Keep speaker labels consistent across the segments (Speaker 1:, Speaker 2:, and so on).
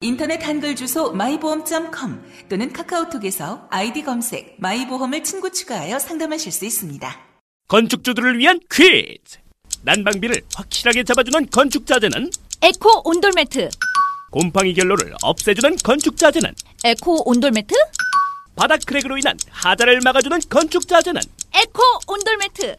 Speaker 1: 인터넷 한글 주소 마이보험.com 또는 카카오톡에서 아이디 검색 마이보험을 친구 추가하여 상담하실 수 있습니다.
Speaker 2: 건축주들을 위한 퀴즈! 난방비를 확실하게 잡아주는 건축자재는
Speaker 3: 에코 온돌매트,
Speaker 2: 곰팡이 결로를 없애주는 건축자재는
Speaker 3: 에코 온돌매트,
Speaker 2: 바닥 크랙으로 인한 하자를 막아주는 건축자재는
Speaker 3: 에코 온돌매트.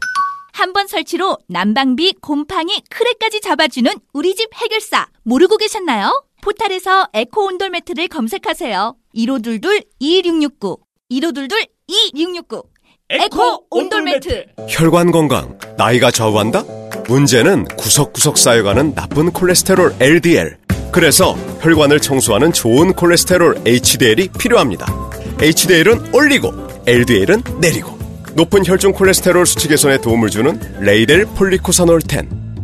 Speaker 3: 한 번 설치로 난방비, 곰팡이, 크랙까지 잡아주는 우리 집 해결사 모르고 계셨나요? 포탈에서 에코 온돌 매트를 검색하세요. 1522-2669 1522-2669 에코 온돌 매트.
Speaker 4: 혈관 건강, 나이가 좌우한다? 문제는 구석구석 쌓여가는 나쁜 콜레스테롤 LDL. 그래서 혈관을 청소하는 좋은 콜레스테롤 HDL이 필요합니다. HDL은 올리고, LDL은 내리고. 높은 혈중 콜레스테롤 수치 개선에 도움을 주는 레이델 폴리코사놀 10.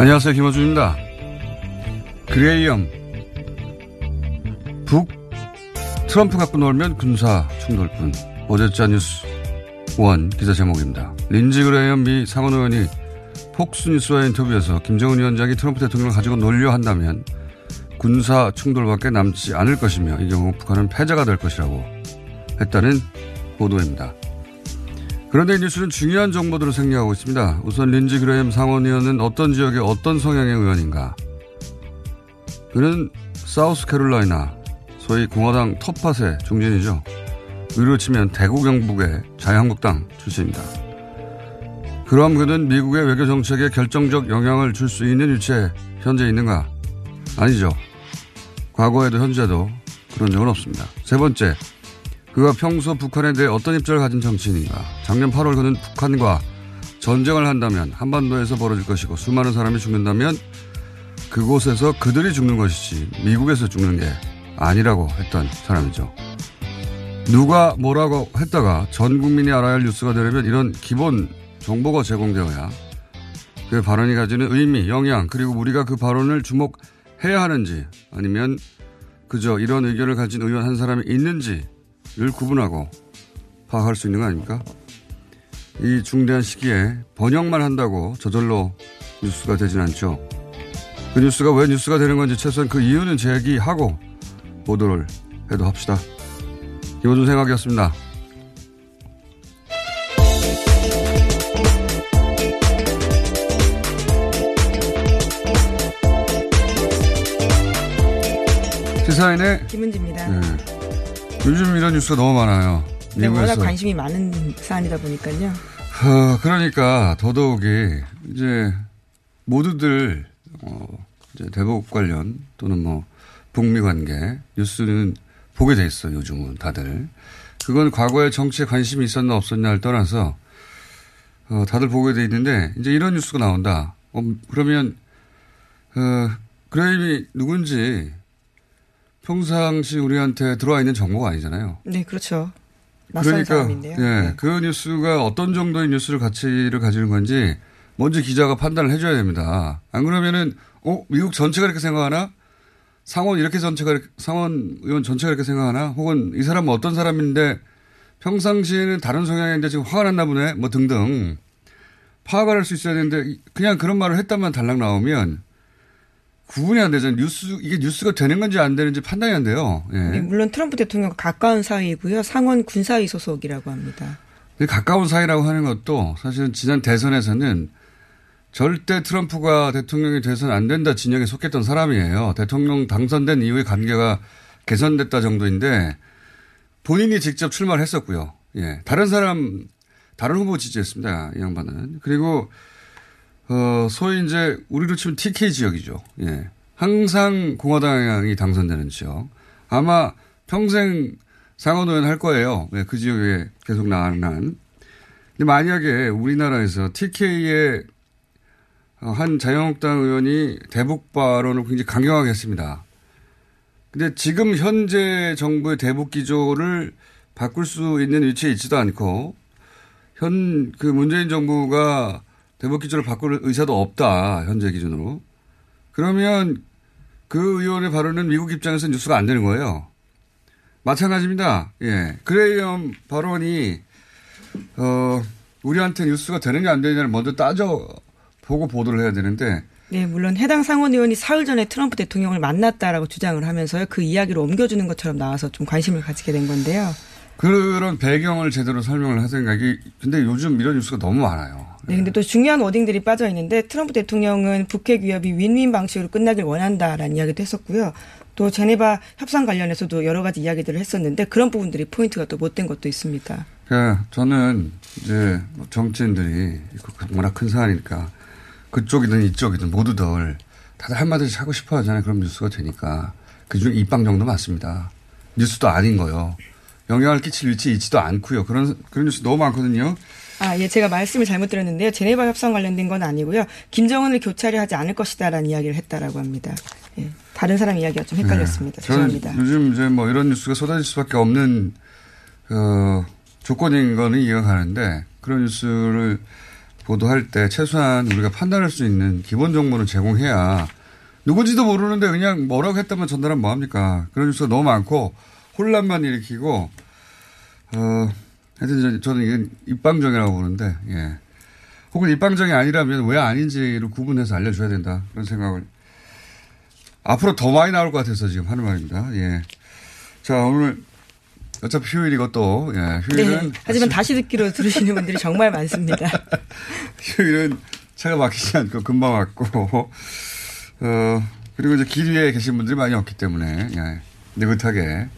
Speaker 5: 안녕하세요. 김어준입니다. 그레이엄. 북 트럼프 갖고 놀면 군사 충돌뿐. 어제자 뉴스 원 기사 제목입니다. 린지 그레이엄 미 상원 의원이 폭스뉴스와의 인터뷰에서 김정은 위원장이 트럼프 대통령을 가지고 놀려 한다면 군사 충돌밖에 남지 않을 것이며 이 경우 북한은 패자가 될 것이라고 했다는 보도입니다. 그런데 이 뉴스는 중요한 정보들을 생략하고 있습니다. 우선 린지 그레임 상원의원은 어떤 지역의 어떤 성향의 의원인가? 그는 사우스캐롤라이나 소위 공화당 텃밭의 중진이죠. 의로 치면 대구 경북의 자유한국당 출신입니다. 그럼 그는 미국의 외교 정책에 결정적 영향을 줄 수 있는 위치에 현재 있는가? 아니죠. 과거에도 현재도 그런 적은 없습니다. 세 번째, 그가 평소 북한에 대해 어떤 입장을 가진 정치인인가. 작년 8월 그는 북한과 전쟁을 한다면 한반도에서 벌어질 것이고 수많은 사람이 죽는다면 그곳에서 그들이 죽는 것이지 미국에서 죽는 게 아니라고 했던 사람이죠. 누가 뭐라고 했다가 전 국민이 알아야 할 뉴스가 되려면 이런 기본 정보가 제공되어야 그 발언이 가지는 의미, 영향, 그리고 우리가 그 발언을 주목해야 하는지 아니면 그저 이런 의견을 가진 의원 한 사람이 있는지 를 구분하고 파악할 수 있는 거 아닙니까? 이 중대한 시기에 번역만 한다고 저절로 뉴스가 되진 않죠. 그 뉴스가 왜 뉴스가 되는 건지 최소한 그 이유는 제기하고 보도를 해도 합시다. 김호준 생각이었습니다. 시사인의
Speaker 6: 김은지입니다.
Speaker 5: 네. 요즘 이런 뉴스가 너무 많아요.
Speaker 6: 네, 워낙. 관심이 많은 사안이다 보니까요.
Speaker 5: 어, 그러니까 더더욱이 이제 모두들 어, 이제 대북 관련 또는 뭐 북미 관계 뉴스는 보게 돼 있어 요 요즘은 다들. 그건 과거에 정치에 관심이 있었나 없었냐를 떠나서 어, 다들 보게 돼 있는데 이제 이런 뉴스가 나온다. 어, 그러면 어, 그레임이 누군지 평상시 우리한테 들어와 있는 정보가 아니잖아요.
Speaker 6: 네, 그렇죠. 낯선 사람인데요.
Speaker 5: 예,
Speaker 6: 네.
Speaker 5: 그 뉴스가 어떤 정도의 뉴스를 가치를 가지는 건지 먼저 기자가 판단을 해줘야 됩니다. 안 그러면은 어 미국 전체가 이렇게 생각하나? 상원 이렇게 전체가 이렇게- 상원 의원 전체가 이렇게 생각하나? 혹은 이 사람은 어떤 사람인데 평상시에는 다른 성향인데 지금 화가 났나 보네. 뭐 등등. 파악을 할 수 있어야 되는데 그냥 그런 말을 했다만 달랑 나오면 구분이 안 되잖아요. 뉴스, 이게 뉴스가 되는 건지 안 되는지 판단이 안 돼요. 예.
Speaker 6: 네, 물론 트럼프 대통령과 가까운 사이이고요. 상원 군사위 소속이라고 합니다.
Speaker 5: 가까운 사이라고 하는 것도 사실은 지난 대선에서는 절대 트럼프가 대통령이 돼서는 안 된다 진영에 속했던 사람이에요. 대통령 당선된 이후에 관계가 개선됐다 정도인데 본인이 직접 출마를 했었고요. 예. 다른 사람, 다른 후보 지지했습니다. 이 양반은. 그리고, 어, 소위 이제 우리로 치면 TK 지역이죠. 예. 항상 공화당이 당선되는 지역. 아마 평생 상원의원 할 거예요. 예, 그 지역에 계속 나가는 한. 근데 만약에 우리나라에서 TK의 어, 한 자유한국당 의원이 대북 발언을 굉장히 강경하게 했습니다. 근데 지금 현재 정부의 대북 기조를 바꿀 수 있는 위치에 있지도 않고 현 그 문재인 정부가 대북 기조를 바꿀 의사도 없다 현재 기준으로 그러면 그 의원의 발언은 미국 입장에서 뉴스가 안 되는 거예요. 마찬가지입니다. 예. 그레이엄 발언이 어 우리한테 뉴스가 되느냐 안 되느냐를 먼저 따져 보고 보도를 해야 되는데
Speaker 6: 네, 물론 해당 상원 의원이 사흘 전에 트럼프 대통령을 만났다라고 주장을 하면서요. 그 이야기를 옮겨주는 것처럼 나와서 좀 관심을 가지게 된 건데요.
Speaker 5: 그런 배경을 제대로 설명을 하든가 이게 근데 요즘 이런 뉴스가 너무 많아요.
Speaker 6: 네, 근데 또 중요한 wording들이 빠져 있는데 트럼프 대통령은 북핵 위협이 윈윈 방식으로 끝나길 원한다라는 이야기도 했었고요. 또 제네바 협상 관련해서도 여러 가지 이야기들을 했었는데 그런 부분들이 포인트가 또 못된 것도 있습니다.
Speaker 5: 그러니까 저는 이제 뭐 정치인들이 워낙 큰 사안이니까 그쪽이든 이쪽이든 모두들 다들 한마디씩 하고 싶어 하잖아요. 그럼 뉴스가 되니까. 그중에 입방 정도 맞습니다. 뉴스도 아닌 거요. 영향을 끼칠 위치에 있지도 않고요. 그런, 그런 뉴스 너무 많거든요.
Speaker 6: 아, 예, 제가 말씀을 잘못 드렸는데요. 제네바 협상 관련된 건 아니고요. 김정은을 교차를 하지 않을 것이다라는 이야기를 했다라고 합니다. 예, 다른 사람 이야기가 좀 헷갈렸습니다. 네, 죄송합니다.
Speaker 5: 요즘 이제 뭐 이런 뉴스가 쏟아질 수밖에 없는, 어, 조건인 거는 이해가 가는데 그런 뉴스를 보도할 때 최소한 우리가 판단할 수 있는 기본 정보를 제공해야 누군지도 모르는데 그냥 뭐라고 했다면 전달하면 뭐합니까? 그런 뉴스가 너무 많고 혼란만 일으키고 어 하여튼 저는 이건 입방정이라고 보는데 예. 혹은 입방정이 아니라면 왜 아닌지를 구분해서 알려줘야 된다 그런 생각을 앞으로 더 많이 나올 것 같아서 지금 하는 말입니다. 예. 자 오늘 어차피 휴일이고 또, 예, 휴일은. 네,
Speaker 6: 하지만 다시 듣기로 들으시는 분들이 정말 많습니다.
Speaker 5: 휴일은 차가 막히지 않고 금방 왔고, 어, 그리고 이제 길 위에 계신 분들이 많이 없기 때문에, 예, 느긋하게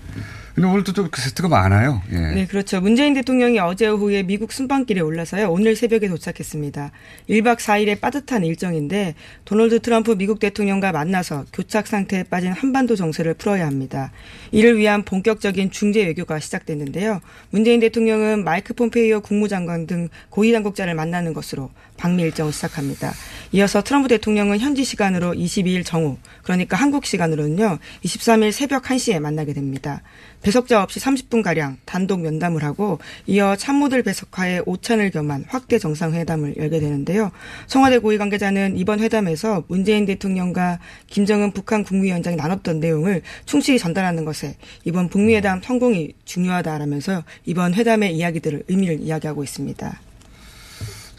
Speaker 5: 근데 오늘도 또 게스트가 많아요. 예.
Speaker 6: 네, 그렇죠. 문재인 대통령이 어제 오후에 미국 순방길에 올라서요. 오늘 새벽에 도착했습니다. 1박 4일의 빠듯한 일정인데 도널드 트럼프 미국 대통령과 만나서 교착 상태에 빠진 한반도 정세를 풀어야 합니다. 이를 위한 본격적인 중재 외교가 시작됐는데요. 문재인 대통령은 마이크 폼페이오 국무장관 등 고위 당국자를 만나는 것으로 방미 일정을 시작합니다. 이어서 트럼프 대통령은 현지 시간으로 22일 정오, 그러니까 한국 시간으로는요, 23일 새벽 1시에 만나게 됩니다. 배석자 없이 30분가량 단독 면담을 하고 이어 참모들 배석하에 오찬을 겸한 확대 정상회담을 열게 되는데요. 청와대 고위 관계자는 이번 회담에서 문재인 대통령과 김정은 북한 국무위원장이 나눴던 내용을 충실히 전달하는 것에 이번 북미회담 성공이 중요하다라면서 이번 회담의 이야기들을 의미를 이야기하고 있습니다.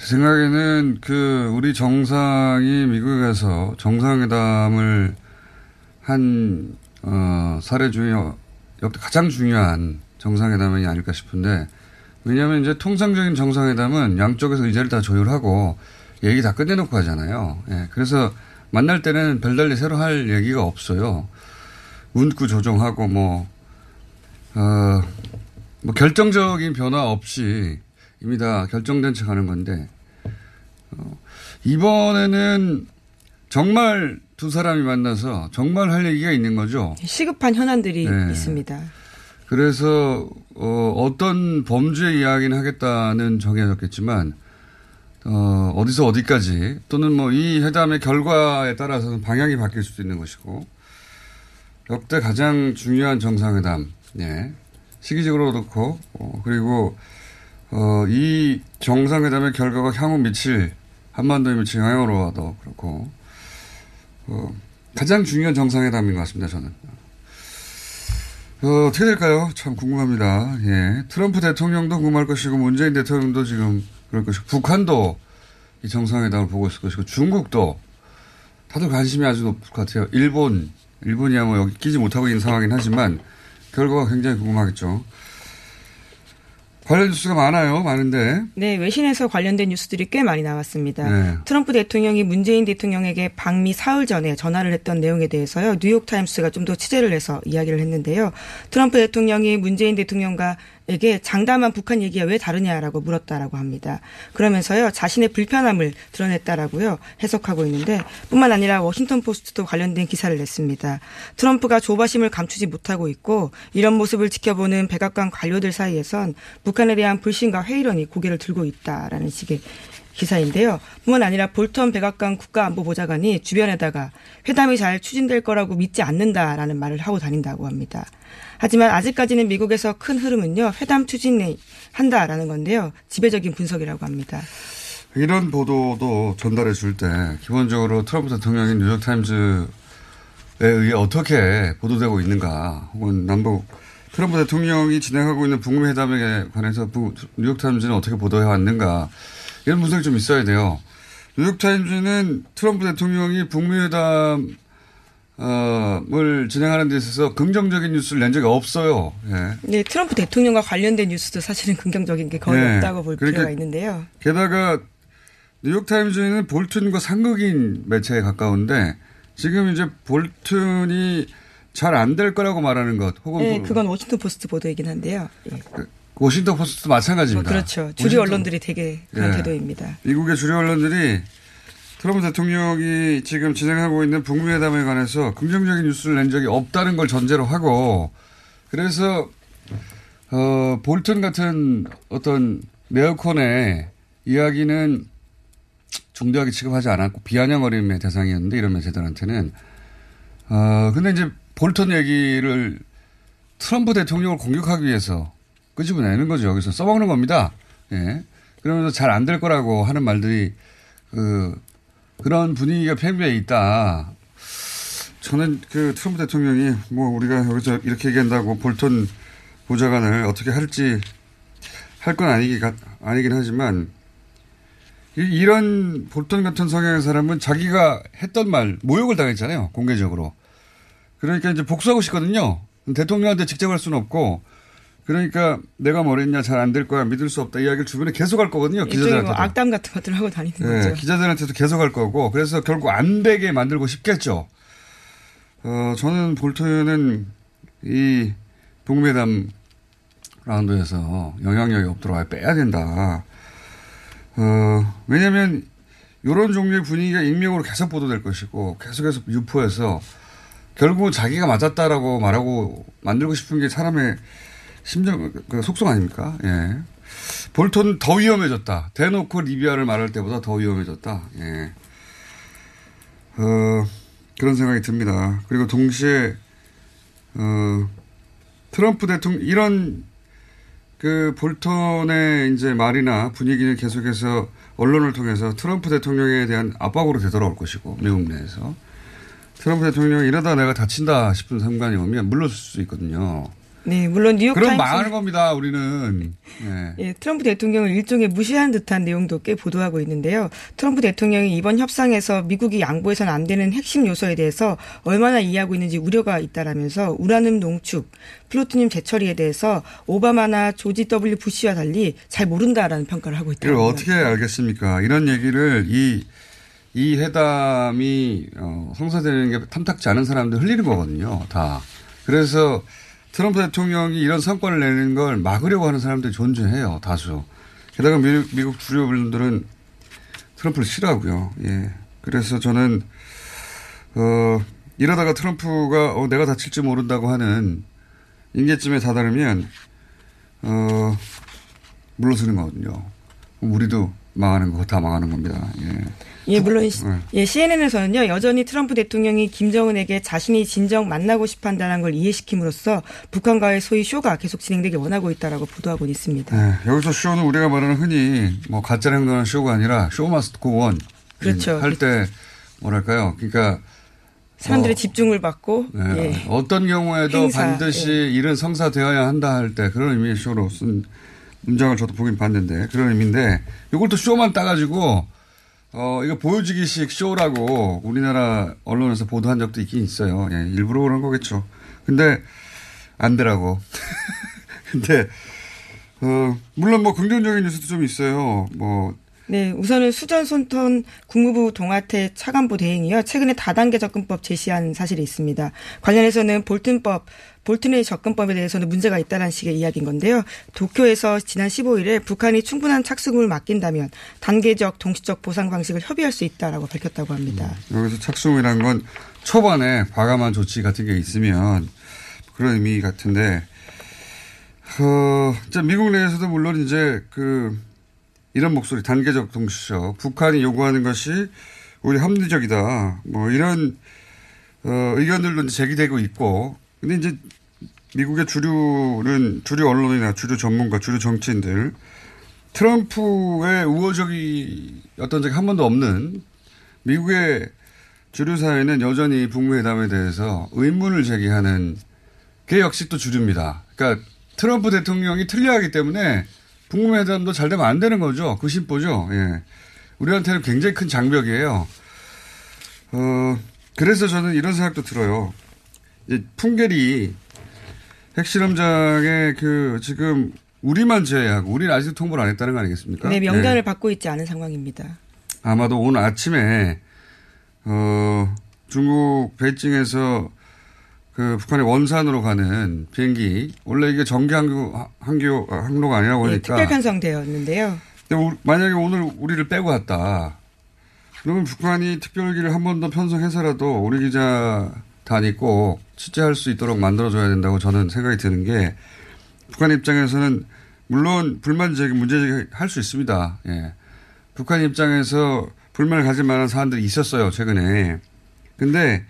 Speaker 5: 제 생각에는 그 우리 정상이 미국에 가서 정상회담을 한 어, 사례 중에 역대 가장 중요한 정상회담이 아닐까 싶은데 왜냐하면 이제 통상적인 정상회담은 양쪽에서 의제를 다 조율하고 얘기 다 끝내놓고 하잖아요. 예, 그래서 만날 때는 별달리 새로 할 얘기가 없어요. 문구 조정하고 뭐, 어, 뭐 결정적인 변화 없이 이미 다 결정된 척 하는 건데, 어, 이번에는 정말 두 사람이 만나서 정말 할 얘기가 있는 거죠.
Speaker 6: 시급한 현안들이 네. 있습니다.
Speaker 5: 그래서 어, 어떤 범죄 이야기는 하겠다는 정해졌겠지만 어, 어디서 어디까지 또는 뭐 이 회담의 결과에 따라서는 방향이 바뀔 수도 있는 것이고 역대 가장 중요한 정상회담, 예. 시기적으로 그렇고 어, 그리고 어, 이 정상회담의 결과가 향후 미칠 한반도에 미칠 영향으로도 그렇고 어, 가장 중요한 정상회담인 것 같습니다, 저는. 어, 어떻게 될까요? 참 궁금합니다. 예. 트럼프 대통령도 궁금할 것이고, 문재인 대통령도 지금 그럴 것이고, 북한도 이 정상회담을 보고 있을 것이고, 중국도 다들 관심이 아주 높을 것 같아요. 일본, 일본이야 뭐 여기 끼지 못하고 있는 상황이긴 하지만, 결과가 굉장히 궁금하겠죠. 관련 뉴스가 많아요. 많은데.
Speaker 6: 네, 외신에서 관련된 뉴스들이 꽤 많이 나왔습니다.
Speaker 5: 네.
Speaker 6: 트럼프 대통령이 문재인 대통령에게 방미 사흘 전에 전화를 했던 내용에 대해서요. 뉴욕타임스가 좀 더 취재를 해서 이야기를 했는데요. 트럼프 대통령이 문재인 대통령과 에게 장담한 북한 얘기가 왜 다르냐라고 물었다라고 합니다. 그러면서요 자신의 불편함을 드러냈다라고요 해석하고 있는데 뿐만 아니라 워싱턴 포스트도 관련된 기사를 냈습니다. 트럼프가 조바심을 감추지 못하고 있고 이런 모습을 지켜보는 백악관 관료들 사이에선 북한에 대한 불신과 회의론이 고개를 들고 있다라는 식의 기사인데요. 뿐만 아니라 볼턴 백악관 국가안보보좌관이 주변에다가 회담이 잘 추진될 거라고 믿지 않는다라는 말을 하고 다닌다고 합니다. 하지만 아직까지는 미국에서 큰 흐름은요. 회담 추진에 한다라는 건데요. 지배적인 분석이라고 합니다.
Speaker 5: 이런 보도도 전달해 줄 때 기본적으로 트럼프 대통령이 뉴욕타임즈에 의해 어떻게 보도되고 있는가 혹은 남북 트럼프 대통령이 진행하고 있는 북미 회담에 관해서 뉴욕타임즈는 어떻게 보도해 왔는가 이런 분석이 좀 있어야 돼요. 뉴욕타임즈는 트럼프 대통령이 북미 회담 을 진행하는 데 있어서 긍정적인 뉴스를 낸 적이 없어요. 예.
Speaker 6: 네, 트럼프 대통령과 관련된 뉴스도 사실은 긍정적인 게 거의 네. 없다고 볼 그러니까 필요가 있는데요.
Speaker 5: 게다가 뉴욕타임즈는 볼튼과 상극인 매체에 가까운데 지금 이제 볼튼이 잘 안 될 거라고 말하는 것 혹은
Speaker 6: 네, 그건 워싱턴 포스트 보도이긴 한데요. 예.
Speaker 5: 그 워싱턴 포스트도 마찬가지입니다.
Speaker 6: 어, 그렇죠. 주류 워싱턴, 언론들이 되게 그런 예. 태도입니다.
Speaker 5: 미국의 주류 언론들이 트럼프 대통령이 지금 진행하고 있는 북미 회담에 관해서 긍정적인 뉴스를 낸 적이 없다는 걸 전제로 하고 그래서 어 볼턴 같은 어떤 네어콘의 이야기는 중대하게 취급하지 않았고 비아냥 어림의 대상이었는데 이런 매체들한테는 어 근데 이제 볼턴 얘기를 트럼프 대통령을 공격하기 위해서 끄집어내는 거죠. 여기서 써먹는 겁니다. 예. 그러면서 잘 안 될 거라고 하는 말들이 그 그런 분위기가 팽배해 있다. 저는 그 트럼프 대통령이 뭐 우리가 여기서 이렇게 얘기한다고 볼턴 보좌관을 어떻게 할지 할 건 아니기, 아니긴 하지만 이런 볼턴 같은 성향의 사람은 자기가 했던 말 모욕을 당했잖아요. 공개적으로. 그러니까 이제 복수하고 싶거든요. 대통령한테 직접 할 수는 없고 그러니까 내가 뭐랬냐 잘 안 될 거야 믿을 수 없다 이야기를 주변에 계속 할 거거든요 기자들한테 뭐
Speaker 6: 악담 같은 것들 하고 다니는 네, 거죠.
Speaker 5: 기자들한테도 계속 할 거고 그래서 결국 안 되게 만들고 싶겠죠. 어 저는 볼턴은 이 북미회담 라운드에서 영향력이 없도록 빼야 된다. 어 왜냐하면 이런 종류의 분위기가 익명으로 계속 보도될 것이고 계속해서 유포해서 결국 자기가 맞았다라고 말하고 만들고 싶은 게 사람의 심정, 그 속성 아닙니까? 예. 볼턴 더 위험해졌다. 대놓고 리비아를 말할 때보다 더 위험해졌다. 예. 어, 그런 생각이 듭니다. 그리고 동시에, 어, 트럼프 대통령, 이런 그 볼턴의 이제 말이나 분위기는 계속해서 언론을 통해서 트럼프 대통령에 대한 압박으로 되돌아올 것이고, 미국 내에서. 트럼프 대통령이 이러다 내가 다친다 싶은 상관이 오면 물러설 수 있거든요.
Speaker 6: 네, 물론 뉴욕
Speaker 5: 그럼 망하는 겁니다. 우리는.
Speaker 6: 네. 예, 트럼프 대통령을 일종의 무시한 듯한 내용도 꽤 보도하고 있는데요. 트럼프 대통령이 이번 협상에서 미국이 양보해서는 안 되는 핵심 요소에 대해서 얼마나 이해하고 있는지 우려가 있다라면서 우라늄 농축, 플루토늄 재처리에 대해서 오바마나 조지 W 부시와 달리 잘 모른다라는 평가를 하고 있다.
Speaker 5: 이걸 어떻게 알겠습니까? 이런 얘기를 이, 이 회담이 어, 성사되는 게 탐탁지 않은 사람들 흘리는 거거든요. 다. 그래서 트럼프 대통령이 이런 성과를 내는 걸 막으려고 하는 사람들이 존재해요. 다수. 게다가 미국, 미국 주류 언론들은 트럼프를 싫어하고요. 예. 그래서 저는 어 이러다가 트럼프가 어, 내가 다칠지 모른다고 하는 인계쯤에 다다르면 어 물러서는 거거든요. 우리도 망하는 거 다 망하는 겁니다. 예.
Speaker 6: 예, 물론 네. 예, CNN에서는요 여전히 트럼프 대통령이 김정은에게 자신이 진정 만나고 싶어한다는 걸 이해시킴으로써 북한과의 소위 쇼가 계속 진행되길 원하고 있다라고 보도하고 있습니다.
Speaker 5: 네, 여기서 쇼는 우리가 말하는 흔히 뭐 가짜를 행동하는 쇼가 아니라 쇼 마스트 고원
Speaker 6: 그렇죠.
Speaker 5: 할때 뭐랄까요? 그러니까
Speaker 6: 사람들의
Speaker 5: 어.
Speaker 6: 집중을 받고
Speaker 5: 네.
Speaker 6: 예.
Speaker 5: 어떤 경우에도
Speaker 6: 행사,
Speaker 5: 반드시
Speaker 6: 예.
Speaker 5: 일은 성사되어야 한다 할 때 그런 의미의 쇼로 쓴 문장을 저도 보긴 봤는데 그런 의미인데 이걸 또 쇼만 따가지고 어 이거 보여주기식 쇼라고 우리나라 언론에서 보도한 적도 있긴 있어요. 예, 일부러 그런 거겠죠. 근데 안 되라고. 근데 어 물론 뭐 긍정적인 뉴스도 좀 있어요. 뭐
Speaker 6: 네, 우선은 수전 손턴 국무부 동아태 차관보 대행이요. 최근에 다단계 접근법 제시한 사실이 있습니다. 관련해서는 볼튼법, 볼튼의 접근법에 대해서는 문제가 있다는 식의 이야기인 건데요. 도쿄에서 지난 15일에 북한이 충분한 착수금을 맡긴다면 단계적, 동시적 보상 방식을 협의할 수 있다라고 밝혔다고 합니다.
Speaker 5: 여기서 착수금이라는 건 초반에 과감한 조치 같은 게 있으면 그런 의미 같은데, 어, 미국 내에서도 물론 이제 그 이런 목소리 단계적 동시적 북한이 요구하는 것이 우리 합리적이다. 뭐 이런 어, 의견들도 제기되고 있고, 근데 이제 미국의 주류는 주류 언론이나 주류 전문가, 주류 정치인들 트럼프의 우호적이 어떤 적이 한 번도 없는 미국의 주류 사회는 여전히 북미 회담에 대해서 의문을 제기하는 게 역시 또 주류입니다. 그러니까 트럼프 대통령이 틀려하기 때문에 북미 회담도 잘 되면 안 되는 거죠. 그 심보죠. 예. 우리한테는 굉장히 큰 장벽이에요. 어, 그래서 저는 이런 생각도 들어요. 이 풍계리 핵실험장에 그 지금 우리만 제외하고 우리는 아직 통보를 안 했다는 거 아니겠습니까?
Speaker 6: 네, 명단을
Speaker 5: 예.
Speaker 6: 받고 있지 않은 상황입니다.
Speaker 5: 아마도 오늘 아침에 어 중국 베이징에서 그 북한의 원산으로 가는 비행기 원래 이게 정기 항교 항교 아, 항로가 아니라고
Speaker 6: 네,
Speaker 5: 하니까
Speaker 6: 특별 편성되었는데요.
Speaker 5: 만약에 오늘 우리를 빼고 갔다 그러면 북한이 특별기를 한 번 더 편성해서라도 우리 기자 단이 꼭 취재할 수 있도록 만들어줘야 된다고 저는 생각이 드는 게 북한 입장에서는 물론 불만 제기, 문제 제기 할 수 있습니다. 예. 북한 입장에서 불만을 가질 만한 사안들이 있었어요, 최근에. 근데,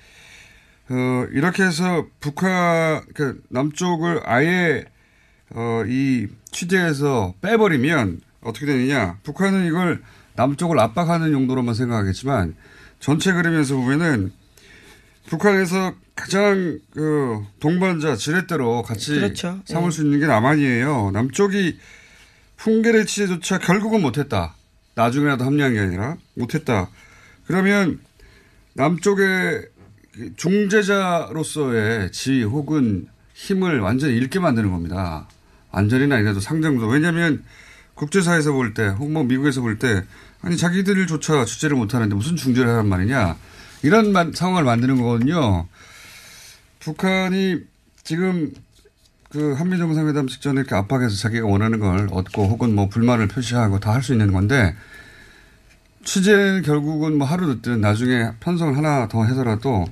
Speaker 5: 어, 이렇게 해서 북한, 그, 남쪽을 아예, 어, 이 취재에서 빼버리면 어떻게 되느냐. 북한은 이걸 남쪽을 압박하는 용도로만 생각하겠지만 전체 그림에서 보면은 북한에서 가장 그 동반자 지렛대로 같이
Speaker 6: 그렇죠.
Speaker 5: 삼을
Speaker 6: 예.
Speaker 5: 수 있는 게 남한이에요. 남쪽이 풍계리 취재조차 결국은 못했다. 나중에라도 합리한 게 아니라 못했다. 그러면 남쪽의 중재자로서의 지위 혹은 힘을 완전히 잃게 만드는 겁니다. 안전이나 아니라도 상정도. 왜냐하면 국제사에서 볼 때, 혹은 뭐 미국에서 볼 때, 아니 자기들조차 주재를 못하는데 무슨 중재를 하란 말이냐. 이런 만- 상황을 만드는 거거든요. 북한이 지금 그 한미 정상회담 직전에 이렇게 압박해서 자기가 원하는 걸 얻고 혹은 뭐 불만을 표시하고 다 할 수 있는 건데 취재는 결국은 뭐 하루 늦든 나중에 편성을 하나 더 해서라도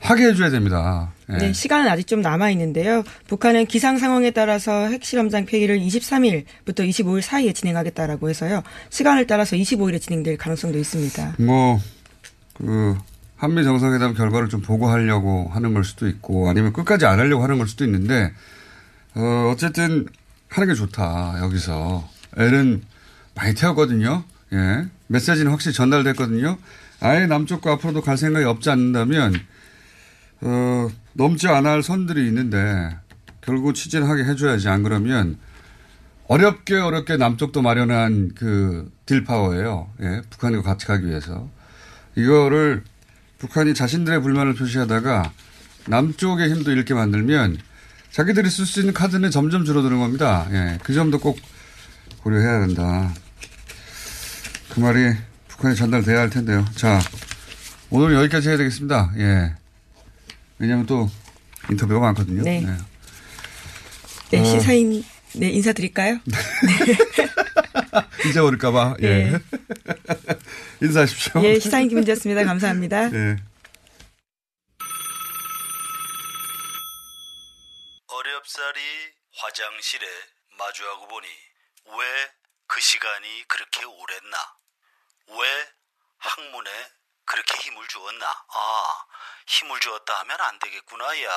Speaker 5: 하게 해줘야 됩니다. 예.
Speaker 6: 네, 시간은 아직 좀 남아 있는데요. 북한은 기상 상황에 따라서 핵실험장 폐기를 23일부터 25일 사이에 진행하겠다라고 해서요. 시간을 따라서 25일에 진행될 가능성도 있습니다.
Speaker 5: 뭐, 그, 한미 정상회담 결과를 좀 보고하려고 하는 걸 수도 있고, 아니면 끝까지 안 하려고 하는 걸 수도 있는데, 어, 어쨌든 하는 게 좋다, 여기서. 애는 많이 태웠거든요. 예. 메시지는 확실히 전달됐거든요. 아예 남쪽과 앞으로도 갈 생각이 없지 않는다면, 어, 넘지 할 선들이 있는데, 결국 취재를 하게 해줘야지. 안 그러면, 어렵게 어렵게 남쪽도 마련한 그 딜파워예요. 예, 북한과 같이 가기 위해서. 이거를 북한이 자신들의 불만을 표시하다가 남쪽의 힘도 잃게 만들면 자기들이 쓸 수 있는 카드는 점점 줄어드는 겁니다. 예, 그 점도 꼭 고려해야 된다. 그 말이 북한에 전달돼야 할 텐데요. 자, 오늘 여기까지 해야 되겠습니다. 예. 왜냐하면 또 인터뷰가 많거든요.
Speaker 6: 네.
Speaker 5: 네.
Speaker 6: 네,
Speaker 5: 어.
Speaker 6: 시사인 네, 인사드릴까요?
Speaker 5: 잊어버릴까봐. 예.
Speaker 6: 예.
Speaker 5: 인사하십시오.
Speaker 6: 예, 시사인 김은지였습니다. 감사합니다.
Speaker 5: 예.
Speaker 7: 어렵사리 화장실에 마주하고 보니 왜 그 시간이 그렇게 오랬나? 왜 학문에 그렇게 힘을 주었나? 아, 힘을 주었다 하면 안 되겠구나, 야.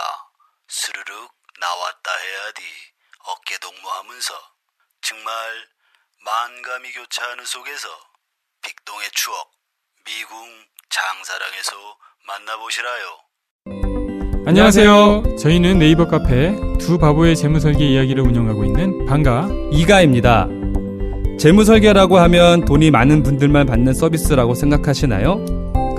Speaker 7: 스르륵 나왔다 해야지. 어깨 동무하면서. 정말 만감이 교차하는 속에서 빅동의 추억, 미궁 장사랑에서 만나보시라요.
Speaker 8: 안녕하세요. 저희는 네이버 카페 두 바보의 재무설계 이야기를 운영하고 있는 방가
Speaker 9: 이가입니다. 재무설계라고 하면 돈이 많은 분들만 받는 서비스라고 생각하시나요?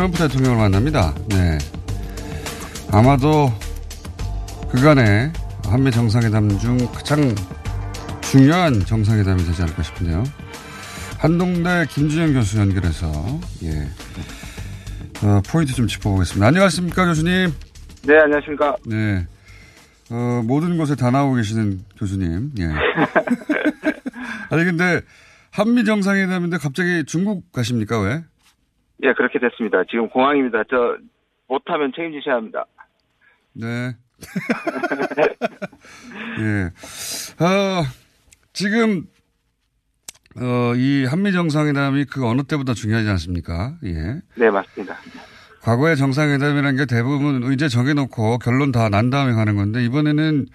Speaker 5: 트럼프 대통령을 만납니다. 네. 아마도 그간의 한미 정상회담 중 가장 중요한 정상회담이 되지 않을까 싶은데요. 한동대 김준영 교수 연결해서 예. 어, 포인트 좀 짚어보겠습니다. 안녕하십니까 교수님.
Speaker 10: 네, 안녕하십니까.
Speaker 5: 네. 어, 모든 곳에 다 나오고 계시는 교수님. 예. 아니 근데 한미 정상회담인데 갑자기 중국 가십니까 왜?
Speaker 10: 예, 그렇게 됐습니다. 지금 공항입니다. 저 못하면 책임지셔야 합니다.
Speaker 5: 네. 예. 어, 지금 어, 이 한미 정상회담이 그 어느 때보다 중요하지 않습니까? 예.
Speaker 10: 네, 맞습니다.
Speaker 5: 과거의 정상회담이라는 게 대부분 의제 정해놓고 결론 다 난 다음에 가는 건데 이번에는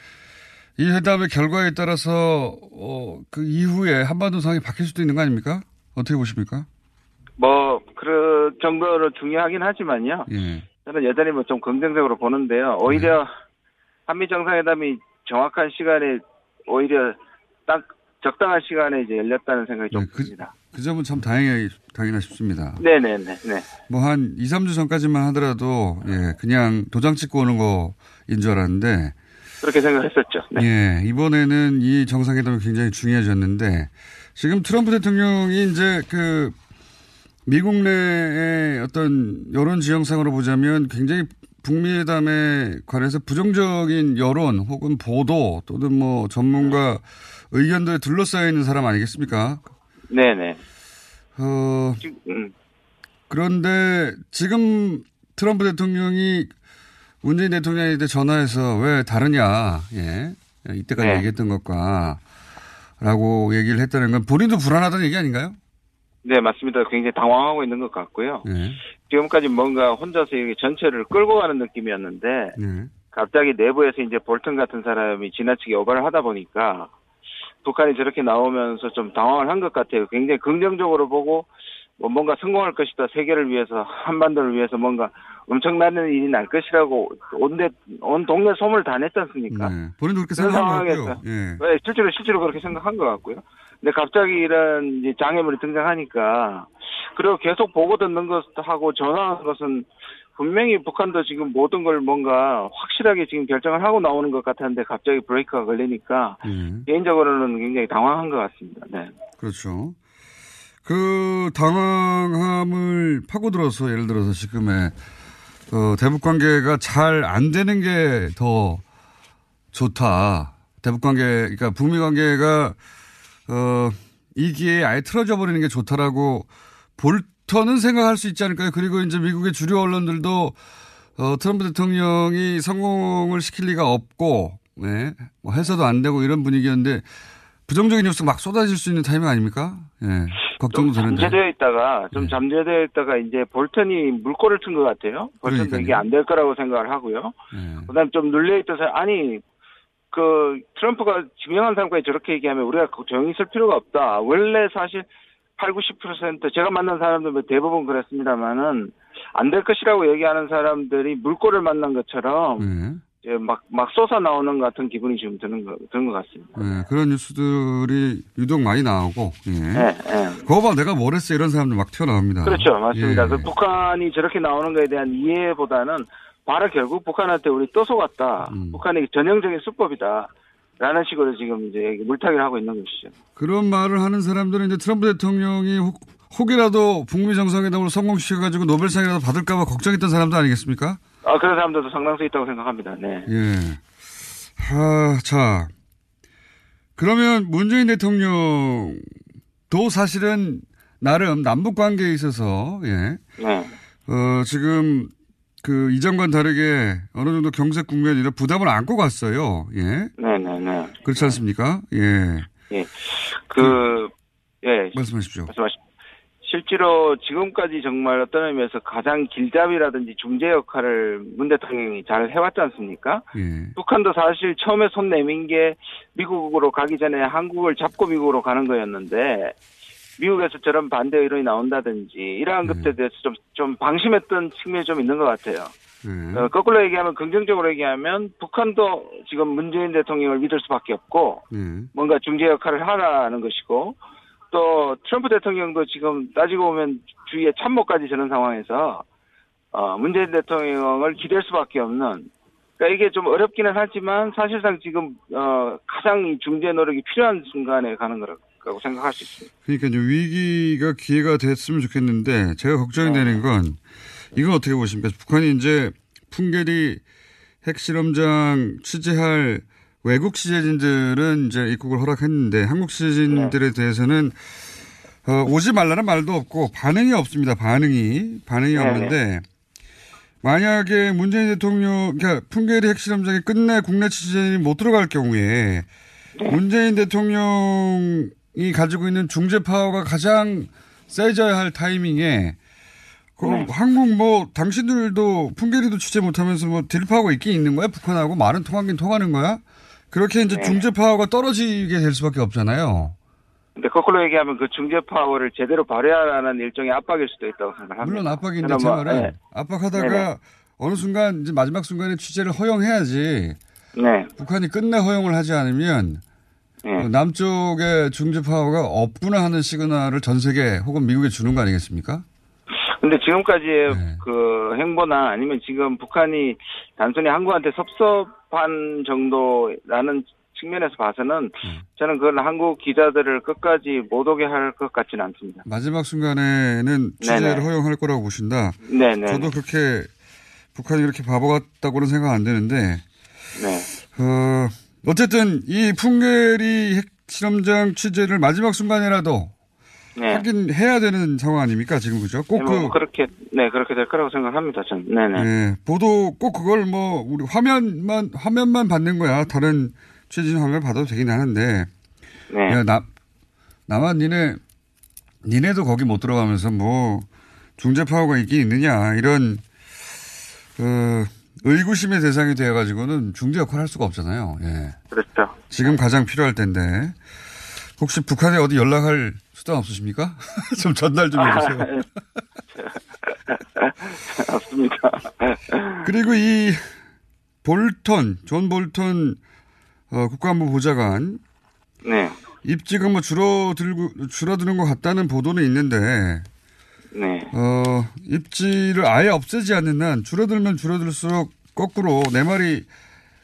Speaker 5: 이 회담의 결과에 따라서 어, 그 이후에 한반도 상황이 바뀔 수도 있는 거 아닙니까? 어떻게 보십니까?
Speaker 10: 뭐 그런 정도로 중요하긴 하지만요.
Speaker 5: 예.
Speaker 10: 저는 여전히 뭐 좀 긍정적으로 보는데요. 오히려
Speaker 5: 네.
Speaker 10: 한미 정상회담이 정확한 시간에 오히려 딱 적당한 시간에 이제 열렸다는 생각이 좀 듭니다.
Speaker 5: 그 점은 참 다행이, 다행이나 싶습니다.
Speaker 10: 네네네. 네.
Speaker 5: 뭐한 2, 3주 전까지만 하더라도 예, 그냥 도장 찍고 오는 거인 줄 알았는데
Speaker 10: 그렇게 생각했었죠. 네.
Speaker 5: 예, 이번에는 이 정상회담이 굉장히 중요해졌는데 지금 트럼프 대통령이 이제 그 미국 내의 어떤 여론 지형상으로 보자면 굉장히 북미 회담에 관해서 부정적인 여론 혹은 보도 또는 뭐 전문가 의견들에 둘러싸여 있는 사람 아니겠습니까?
Speaker 10: 네네.
Speaker 5: 어,
Speaker 10: 음.
Speaker 5: 그런데 지금 트럼프 대통령이 문재인 대통령한테 전화해서 왜 다르냐, 예. 이때까지
Speaker 10: 네.
Speaker 5: 얘기했던 것과 라고 얘기를 했다는 건 본인도 불안하다는 얘기 아닌가요?
Speaker 10: 네, 맞습니다. 굉장히 당황하고 있는 것 같고요.
Speaker 5: 예.
Speaker 10: 지금까지 뭔가 혼자서 이게 전체를 끌고 가는 느낌이었는데
Speaker 5: 예.
Speaker 10: 갑자기 내부에서 이제 볼턴 같은 사람이 지나치게 오바를 하다 보니까 북한이 저렇게 나오면서 좀 당황을 한 것 같아요. 굉장히 긍정적으로 보고 뭐 뭔가 성공할 것이다. 세계를 위해서 한반도를 위해서 뭔가 엄청난 일이 날 것이라고 온데 온 동네 소문을 다 냈지 않습니까?
Speaker 5: 네. 본인도 그렇게 생각한 것 같고요. 예.
Speaker 10: 네, 실제로 실제로 그렇게 생각한 것 같고요. 근데 갑자기 이런 장애물이 등장하니까 그리고 계속 보고 듣는 것하고 전화하는 것은 분명히 북한도 지금 모든 걸 뭔가 확실하게 지금 결정을 하고 나오는 것 같았는데 갑자기 브레이크가 걸리니까
Speaker 5: 예.
Speaker 10: 개인적으로는 굉장히 당황한 것 같습니다. 네.
Speaker 5: 그렇죠. 그 당황함을 파고들어서 예를 들어서 지금의 어, 대북 관계가 잘 안 되는 게 더 좋다. 대북 관계, 그러니까 북미 관계가 어, 이 기회에 아예 틀어져 버리는 게 좋다라고 볼터는 생각할 수 있지 않을까요? 그리고 이제 미국의 주류 언론들도 어, 트럼프 대통령이 성공을 시킬 리가 없고, 네, 뭐 해서도 안 되고 이런 분위기였는데 부정적인 뉴스가 막 쏟아질 수 있는 타이밍 아닙니까? 예. 걱정도
Speaker 10: 좀
Speaker 5: 되는데.
Speaker 10: 잠재되어 있다가 좀 잠재되어 있다가 이제 볼턴이 물꼬를 튼 것 같아요. 볼턴도
Speaker 5: 그러니까요.
Speaker 10: 이게 안 될 거라고 생각을 하고요.
Speaker 5: 예.
Speaker 10: 그다음 좀 눌려 있던 사람 아니 그 트럼프가 지명한 사람까지 저렇게 얘기하면 우리가 조용히 있을 필요가 없다. 원래 사실 8, 90% 제가 만난 사람들 뭐 대부분 그랬습니다만은 안 될 것이라고 얘기하는 사람들이 물꼬를 만난 것처럼
Speaker 5: 예.
Speaker 10: 이제 막, 막 쏟아 나오는 것 같은 기분이 지금 드는 거, 드는 것 같습니다.
Speaker 5: 예, 그런 뉴스들이 유독 많이 나오고, 예.
Speaker 10: 네, 네.
Speaker 5: 그거 봐, 내가 뭘 했어, 이런 사람들 막 튀어나옵니다.
Speaker 10: 그렇죠. 맞습니다.
Speaker 5: 예.
Speaker 10: 그 북한이 저렇게 나오는 것에 대한 이해보다는 바로 결국 북한한테 우리 또 속았다.
Speaker 5: 음.
Speaker 10: 북한이 전형적인 수법이다. 라는 식으로 지금 이제 물타기를 하고 있는 것이죠.
Speaker 5: 그런 말을 하는 사람들은 이제 트럼프 대통령이 혹, 혹이라도 북미 정상회담으로 성공시켜가지고 노벨상이라도 받을까봐 걱정했던 사람도 아니겠습니까?
Speaker 10: 아, 그런 사람들도 상당수 있다고 생각합니다. 네.
Speaker 5: 예. 아, 자. 그러면 문재인 대통령도 사실은 나름 남북 관계에 있어서, 예.
Speaker 10: 네.
Speaker 5: 어, 지금 그 이전과는 다르게 어느 정도 경제 국면이라 부담을 안고 갔어요. 예.
Speaker 10: 네네네.
Speaker 5: 그렇지 않습니까? 예.
Speaker 10: 예. 그, 예.
Speaker 5: 말씀하십시오.
Speaker 10: 말씀하십시오. 실제로 지금까지 정말 어떤 의미에서 가장 길잡이라든지 중재 역할을 문 대통령이 잘 해왔지 않습니까?
Speaker 5: 예.
Speaker 10: 북한도 사실 처음에 손 내민 게 미국으로 가기 전에 한국을 잡고 미국으로 가는 거였는데 미국에서 저런 반대 의론이 나온다든지 이러한 것에 대해서 좀, 좀 방심했던 측면이 좀 있는 것 같아요.
Speaker 5: 예.
Speaker 10: 어, 거꾸로 얘기하면 긍정적으로 얘기하면 북한도 지금 문재인 대통령을 믿을 수밖에 없고
Speaker 5: 예.
Speaker 10: 뭔가 중재 역할을 하라는 것이고 또 트럼프 대통령도 지금 따지고 보면 주위에 참모까지 저는 상황에서 어, 문재인 대통령을 기댈 수밖에 없는 그러니까 이게 좀 어렵기는 하지만 사실상 지금 어, 가장 이 중재 노력이 필요한 순간에 가는 거라고 생각할 수 있습니다.
Speaker 5: 그러니까 이제 위기가 기회가 됐으면 좋겠는데 제가 걱정이 되는 건 이건 어떻게 보십니까? 북한이 이제 풍계리 핵실험장 취재할 외국 취재진들은 이제 입국을 허락했는데 한국 취재진들에 대해서는 어, 오지 말라는 말도 없고 반응이 없습니다. 반응이 반응이
Speaker 10: 네네.
Speaker 5: 없는데 만약에 문재인 대통령 그러니까 풍계리 핵실험장에 끝내 국내 취재진이 못 들어갈 경우에 문재인 대통령 이 가지고 있는 중재 파워가 가장 세져야 할 타이밍에 그 한국 뭐 당신들도 풍계리도 취재 못하면서 뭐 딜파워가 있긴 있는 거야 북한하고 말은 통하긴 통하는 거야 그렇게 이제
Speaker 10: 네.
Speaker 5: 중재 파워가 떨어지게 될 수밖에 없잖아요.
Speaker 10: 근데 거꾸로 얘기하면 그 중재 파워를 제대로 발휘하라는 일종의 압박일 수도 있다고 생각합니다.
Speaker 5: 물론 압박인데 제
Speaker 10: 뭐,
Speaker 5: 말은
Speaker 10: 네.
Speaker 5: 압박하다가. 어느 순간 이제 마지막 순간에 취재를 허용해야지
Speaker 10: 네.
Speaker 5: 북한이 끝내 허용을 하지 않으면
Speaker 10: 네.
Speaker 5: 어, 남쪽의 중재 파워가 없구나 하는 시그널을 전 세계 혹은 미국에 주는 거 아니겠습니까?
Speaker 10: 근데 지금까지의
Speaker 5: 네.
Speaker 10: 그 행보나 아니면 지금 북한이 단순히 한국한테 섭섭한 정도라는 측면에서 봐서는
Speaker 5: 네.
Speaker 10: 저는 그건 한국 기자들을 끝까지 못 오게 할 것 같지는 않습니다.
Speaker 5: 마지막 순간에는 취재를
Speaker 10: 네네.
Speaker 5: 허용할 거라고 보신다.
Speaker 10: 네네.
Speaker 5: 저도 그렇게 북한이 그렇게 바보 같다고는 생각 안 드는데,
Speaker 10: 네.
Speaker 5: 어, 어쨌든 이 풍계리 핵실험장 취재를 마지막 순간이라도
Speaker 10: 네.
Speaker 5: 하긴 해야 되는 상황 아닙니까? 지금 그죠?
Speaker 10: 꼭뭐
Speaker 5: 그,
Speaker 10: 그렇게 네 그렇게 될 거라고 생각합니다. 저는. 네네.
Speaker 5: 예, 보도 꼭 그걸 뭐 우리 화면만 화면만 받는 거야. 다른 취재진 화면 받아도 되긴 하는데.
Speaker 10: 네.
Speaker 5: 야, 나 나만 니네 니네도 거기 못 들어가면서 뭐 중재 파워가 있긴 있느냐 이런 그 의구심의 대상이 되어 가지고는 중재 역할을 할 수가 없잖아요. 예.
Speaker 10: 그렇죠.
Speaker 5: 지금 가장 필요할 텐데 혹시 북한에 어디 연락할 수단 없으십니까? 좀 전달 좀 해주세요.
Speaker 10: 없습니다.
Speaker 5: 그리고 이 볼턴, 존 볼턴 어, 국가안보 보좌관
Speaker 10: 네.
Speaker 5: 입지가 뭐 줄어들고 줄어드는 것 같다는 보도는 있는데
Speaker 10: 네.
Speaker 5: 어, 입지를 아예 없애지 않는 한 줄어들면 줄어들수록 거꾸로 내 말이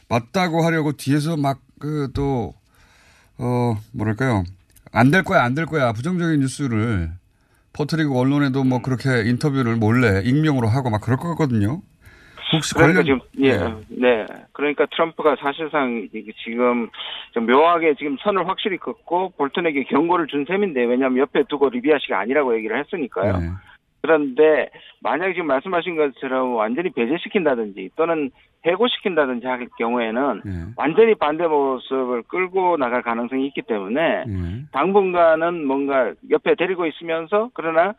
Speaker 5: 맞다고 하려고 뒤에서 막 그 또 어, 뭐랄까요? 안 될 거야, 안 될 거야. 부정적인 뉴스를 퍼뜨리고 언론에도 뭐 그렇게 인터뷰를 몰래 익명으로 하고 막 그럴 것 같거든요. 혹시
Speaker 10: 그러니까
Speaker 5: 관련
Speaker 10: 지금 예, 네. 그러니까 트럼프가 사실상 지금 좀 묘하게 지금 선을 확실히 긋고 볼턴에게 경고를 준 셈인데 왜냐하면 옆에 두고 리비아시가 아니라고 얘기를 했으니까요.
Speaker 5: 네.
Speaker 10: 그런데 만약에 지금 말씀하신 것처럼 완전히 배제시킨다든지 또는 해고시킨다든지 할 경우에는
Speaker 5: 네.
Speaker 10: 완전히 반대 모습을 끌고 나갈 가능성이 있기 때문에
Speaker 5: 네.
Speaker 10: 당분간은 뭔가 옆에 데리고 있으면서 그러나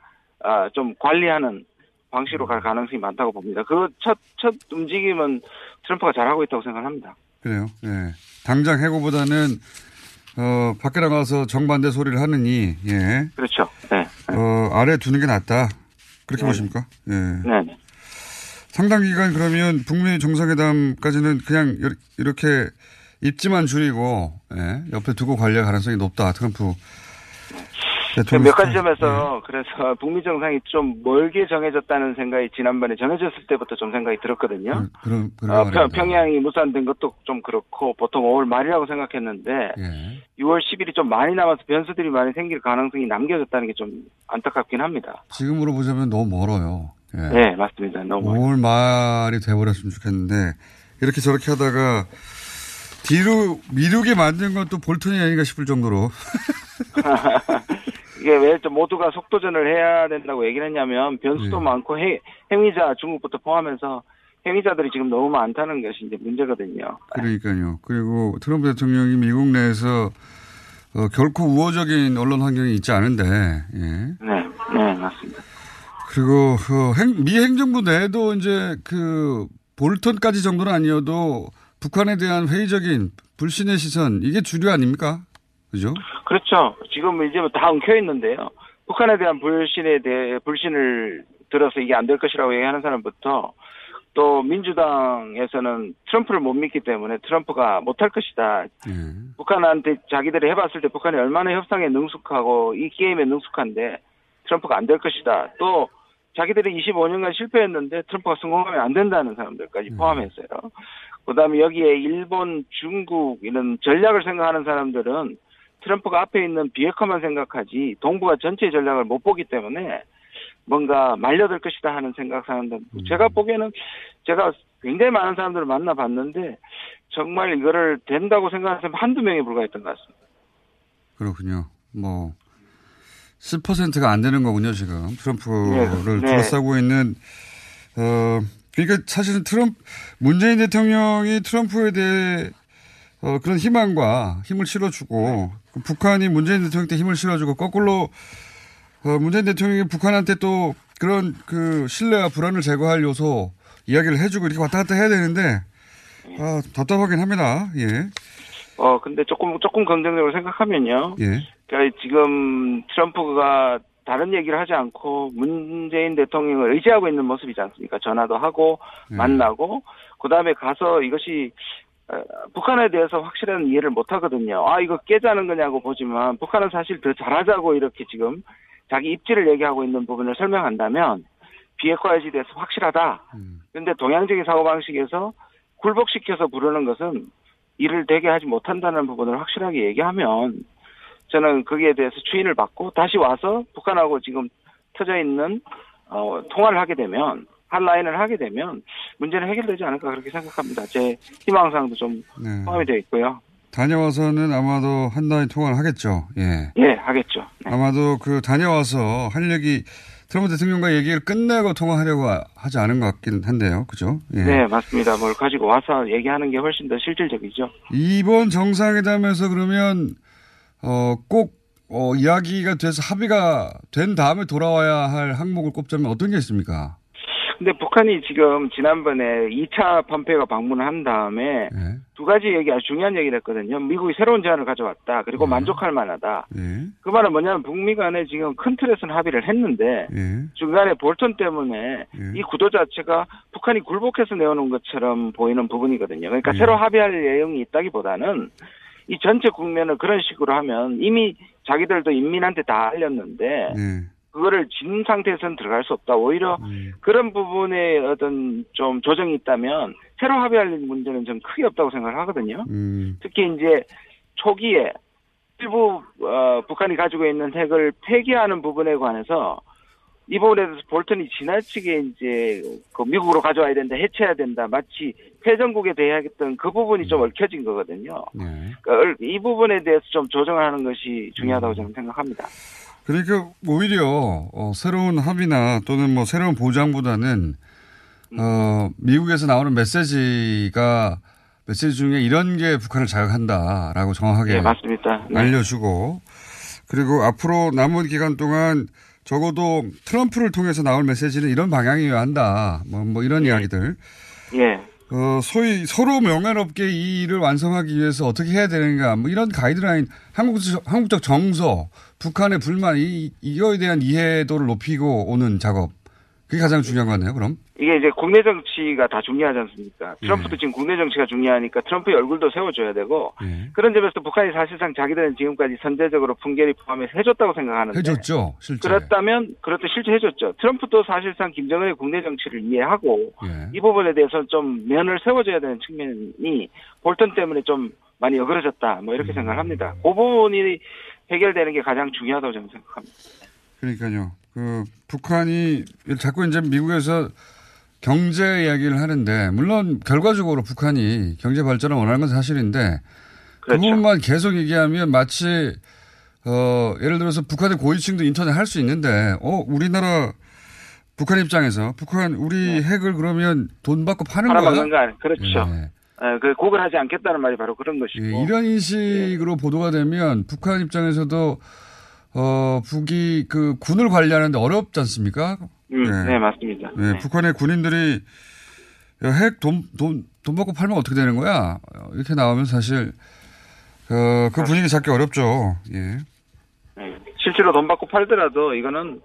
Speaker 10: 아, 좀 관리하는 방식으로 갈 가능성이 많다고 봅니다. 그 첫 첫 움직임은 트럼프가 잘하고 있다고 생각합니다.
Speaker 5: 그래요. 예. 당장 해고보다는 어, 밖에 나가서 정반대 소리를 하느니 예.
Speaker 10: 그렇죠. 네.
Speaker 5: 어, 아래 두는 게 낫다. 그렇게
Speaker 10: 네.
Speaker 5: 보십니까? 예.
Speaker 10: 네.
Speaker 5: 상당 기간 그러면 북미 정상회담까지는 그냥 이렇- 이렇게 입지만 줄이고 예, 옆에 두고 관리할 가능성이 높다. 트럼프 대통령
Speaker 10: 몇 가지. 점에서 그래서 북미 정상이 좀 멀게 정해졌다는 생각이 지난번에 정해졌을 때부터 좀 생각이 들었거든요.
Speaker 5: 그런 그런
Speaker 10: 어,
Speaker 5: 말입니다.
Speaker 10: 평, 평양이 무산된 것도 좀 그렇고 보통 5월 말이라고 생각했는데
Speaker 5: 예.
Speaker 10: 6월 10일이 좀 많이 남아서 변수들이 많이 생길 가능성이 남겨졌다는 게 좀 안타깝긴 합니다.
Speaker 5: 지금으로 보자면 너무 멀어요. 예.
Speaker 10: 네, 맞습니다. 너무
Speaker 5: 5월 말이 돼버렸으면 좋겠는데 이렇게 저렇게 하다가 뒤로 미루게 만든 건 또 볼턴이 아닌가 싶을 정도로
Speaker 10: 이게 왜좀 모두가 속도전을 해야 된다고 얘기를 했냐면 변수도
Speaker 5: 네.
Speaker 10: 많고 해, 행위자 중국부터 포함해서 행위자들이 지금 너무 많다는 것이 이제 문제거든요.
Speaker 5: 그러니까요. 그리고 트럼프 대통령이 미국 내에서 어, 결코 우호적인 언론 환경이 있지 않은데 예.
Speaker 10: 네, 네, 맞습니다.
Speaker 5: 그리고 그 행- 미 행정부 내에도 이제 그 볼턴까지 정도는 아니어도 북한에 대한 회의적인 불신의 시선 이게 주류 아닙니까? 그죠?
Speaker 10: 그렇죠. 지금 이제 뭐다 엉켜 있는데요. 북한에 대한 불신에 대해 불신을 들어서 이게 안 될 것이라고 얘기하는 사람부터 또 민주당에서는 트럼프를 못 믿기 때문에 트럼프가 못할 것이다. 북한한테 자기들이 해봤을 때 북한이 얼마나 협상에 능숙하고 이 게임에 능숙한데 트럼프가 안 될 것이다. 또 자기들이 25년간 실패했는데 트럼프가 성공하면 안 된다는 사람들까지 포함해서요. 그다음에 여기에 일본, 중국 이런 전략을 생각하는 사람들은 트럼프가 앞에 있는 비핵화만 생각하지 동북아 전체 전략을 못 보기 때문에 뭔가 말려들 것이다 하는 생각 사람들. 제가 보기에는 제가 굉장히 많은 사람들을 만나봤는데 정말 이거를 된다고 생각하는 사람 한두 명에 불과했던 것 같습니다.
Speaker 5: 그렇군요. 뭐 10%가 안 되는 거군요, 지금. 트럼프를
Speaker 10: 네.
Speaker 5: 둘러싸고 있는 어 그러니까 사실은 트럼프 문재인 대통령이 트럼프에 대해 어, 그런 희망과 힘을 실어주고 그 북한이 문재인 대통령한테 힘을 실어주고 거꾸로 어, 문재인 대통령이 북한한테 또 그런 그 신뢰와 불안을 제거할 요소 이야기를 해주고 이렇게 왔다 갔다 해야 되는데 아, 답답하긴 합니다. 예.
Speaker 10: 어 근데 조금 조금 긍정적으로 생각하면요.
Speaker 5: 예.
Speaker 10: 그러니까 지금 트럼프가 다른 얘기를 하지 않고 문재인 대통령을 의지하고 있는 모습이지 않습니까? 전화도 하고 만나고 그 다음에 가서 이것이 어, 북한에 대해서 확실한 이해를 못 하거든요. 아 이거 깨자는 거냐고 보지만 북한은 사실 더 잘하자고 이렇게 지금 자기 입지를 얘기하고 있는 부분을 설명한다면 비핵화에 대해서 확실하다. 그런데 동양적인 사고방식에서 굴복시켜서 부르는 것은 일을 되게 하지 못한다는 부분을 확실하게 얘기하면 저는 거기에 대해서 추인을 받고 다시 와서 북한하고 지금 터져 있는 어, 통화를 하게 되면 한라인을 하게 되면 문제는 해결되지 않을까 그렇게 생각합니다. 제 희망사항도 좀
Speaker 5: 네.
Speaker 10: 포함이 되어 있고요.
Speaker 5: 다녀와서는 아마도 한라인 통화를 하겠죠. 예.
Speaker 10: 예, 하겠죠.
Speaker 5: 아마도 그 다녀와서 할 얘기 트럼프 대통령과 얘기를 끝내고 통화하려고 하- 하지 않은 것 같긴 한데요. 그죠? 예.
Speaker 10: 네, 맞습니다. 뭘 가지고 와서 얘기하는 게 훨씬 더 실질적이죠.
Speaker 5: 이번 정상회담에서 그러면 어, 꼭 어, 이야기가 돼서 합의가 된 다음에 돌아와야 할 항목을 꼽자면 어떤 게 있습니까?
Speaker 10: 근데 북한이 지금 지난번에 2차 펌페이가 방문을 한 다음에
Speaker 5: 네.
Speaker 10: 두 가지 얘기 아주 중요한 얘기를 했거든요. 미국이 새로운 제안을 가져왔다. 그리고 만족할 만하다.
Speaker 5: 예.
Speaker 10: 그 말은 뭐냐면 북미 간에 지금 큰 틀에서는 합의를 했는데
Speaker 5: 예.
Speaker 10: 중간에 볼턴 때문에 이 구도 자체가 북한이 굴복해서 내오는 것처럼 보이는 부분이거든요. 그러니까
Speaker 5: 예.
Speaker 10: 새로 합의할 내용이 있다기보다는 이 전체 국면을 그런 식으로 하면 이미 자기들도 인민한테 다 알렸는데
Speaker 5: 예.
Speaker 10: 그거를 진 상태에서는 들어갈 수 없다. 오히려 그런 부분에 어떤 좀 조정이 있다면 새로 합의할 문제는 좀 크게 없다고 생각을 하거든요.
Speaker 5: 음.
Speaker 10: 특히 이제 초기에 일부 어, 북한이 가지고 있는 핵을 폐기하는 부분에 관해서 이 부분에 대해서 볼턴이 지나치게 이제 그 미국으로 가져와야 된다, 해체해야 된다, 마치 패전국에 대하였던 그 부분이 좀 얽혀진 거거든요. 그러니까 이 부분에 대해서 좀 조정하는 것이 중요하다고 저는 생각합니다.
Speaker 5: 그러니까 오히려 어, 새로운 합의나 또는 뭐 새로운 보장보다는 어, 미국에서 나오는 메시지가 메시지 중에 이런 게 북한을 자극한다라고 정확하게
Speaker 10: 네, 맞습니다. 네.
Speaker 5: 알려주고 그리고 앞으로 남은 기간 동안 적어도 트럼프를 통해서 나올 메시지는 이런 방향이어야 한다. 뭐, 뭐 이런 이야기들.
Speaker 10: 예.
Speaker 5: 어, 소위 서로 명예롭게 이 일을 완성하기 위해서 어떻게 해야 되는가, 뭐 이런 가이드라인, 한국적, 한국적 정서, 북한의 불만, 이, 이거에 대한 이해도를 높이고 오는 작업. 그게 가장 중요한 거 같네요, 그럼.
Speaker 10: 이게 이제 국내 정치가 다 중요하지 않습니까?
Speaker 5: 예.
Speaker 10: 트럼프도 지금 국내 정치가 중요하니까 트럼프의 얼굴도 세워줘야 되고
Speaker 5: 예.
Speaker 10: 그런 점에서 북한이 사실상 자기들은 지금까지 선제적으로 풍계리 포함해서 해줬다고 생각하는데
Speaker 5: 해줬죠, 실제.
Speaker 10: 그렇다면 그렇도 실제 해줬죠. 트럼프도 사실상 김정은의 국내 정치를 이해하고
Speaker 5: 예.
Speaker 10: 이 부분에 대해서 좀 면을 세워줘야 되는 측면이 볼턴 때문에 좀 많이 어그러졌다. 뭐
Speaker 5: 음.
Speaker 10: 이렇게 생각을 합니다. 그 부분이 해결되는 게 가장 중요하다고 저는 생각합니다.
Speaker 5: 그러니까요. 그 북한이 자꾸 이제 미국에서 경제 이야기를 하는데 물론 결과적으로 북한이 경제 발전을 원하는 건 사실인데 그
Speaker 10: 그렇죠.
Speaker 5: 부분만 계속 얘기하면 마치 어 예를 들어서 북한의 고위층도 인터넷 할 수 있는데 어 우리나라 북한 입장에서 북한 우리 핵을 그러면 돈 받고 파는 거야?
Speaker 10: 거. 그렇죠.
Speaker 5: 예.
Speaker 10: 어, 그 구걸하지 않겠다는 말이 바로 그런 것이고.
Speaker 5: 예, 이런 인식으로 보도가 되면 북한 입장에서도 어 북이 그 군을 관리하는데 어렵지 않습니까?
Speaker 10: 음,
Speaker 5: 예.
Speaker 10: 네, 맞습니다.
Speaker 5: 예, 북한의 군인들이 핵 돈 돈 돈 받고 팔면 어떻게 되는 거야? 어, 이렇게 나오면 사실 그, 그 분위기 잡기 어렵죠. 예.
Speaker 10: 네. 실제로 돈 받고 팔더라도 이거는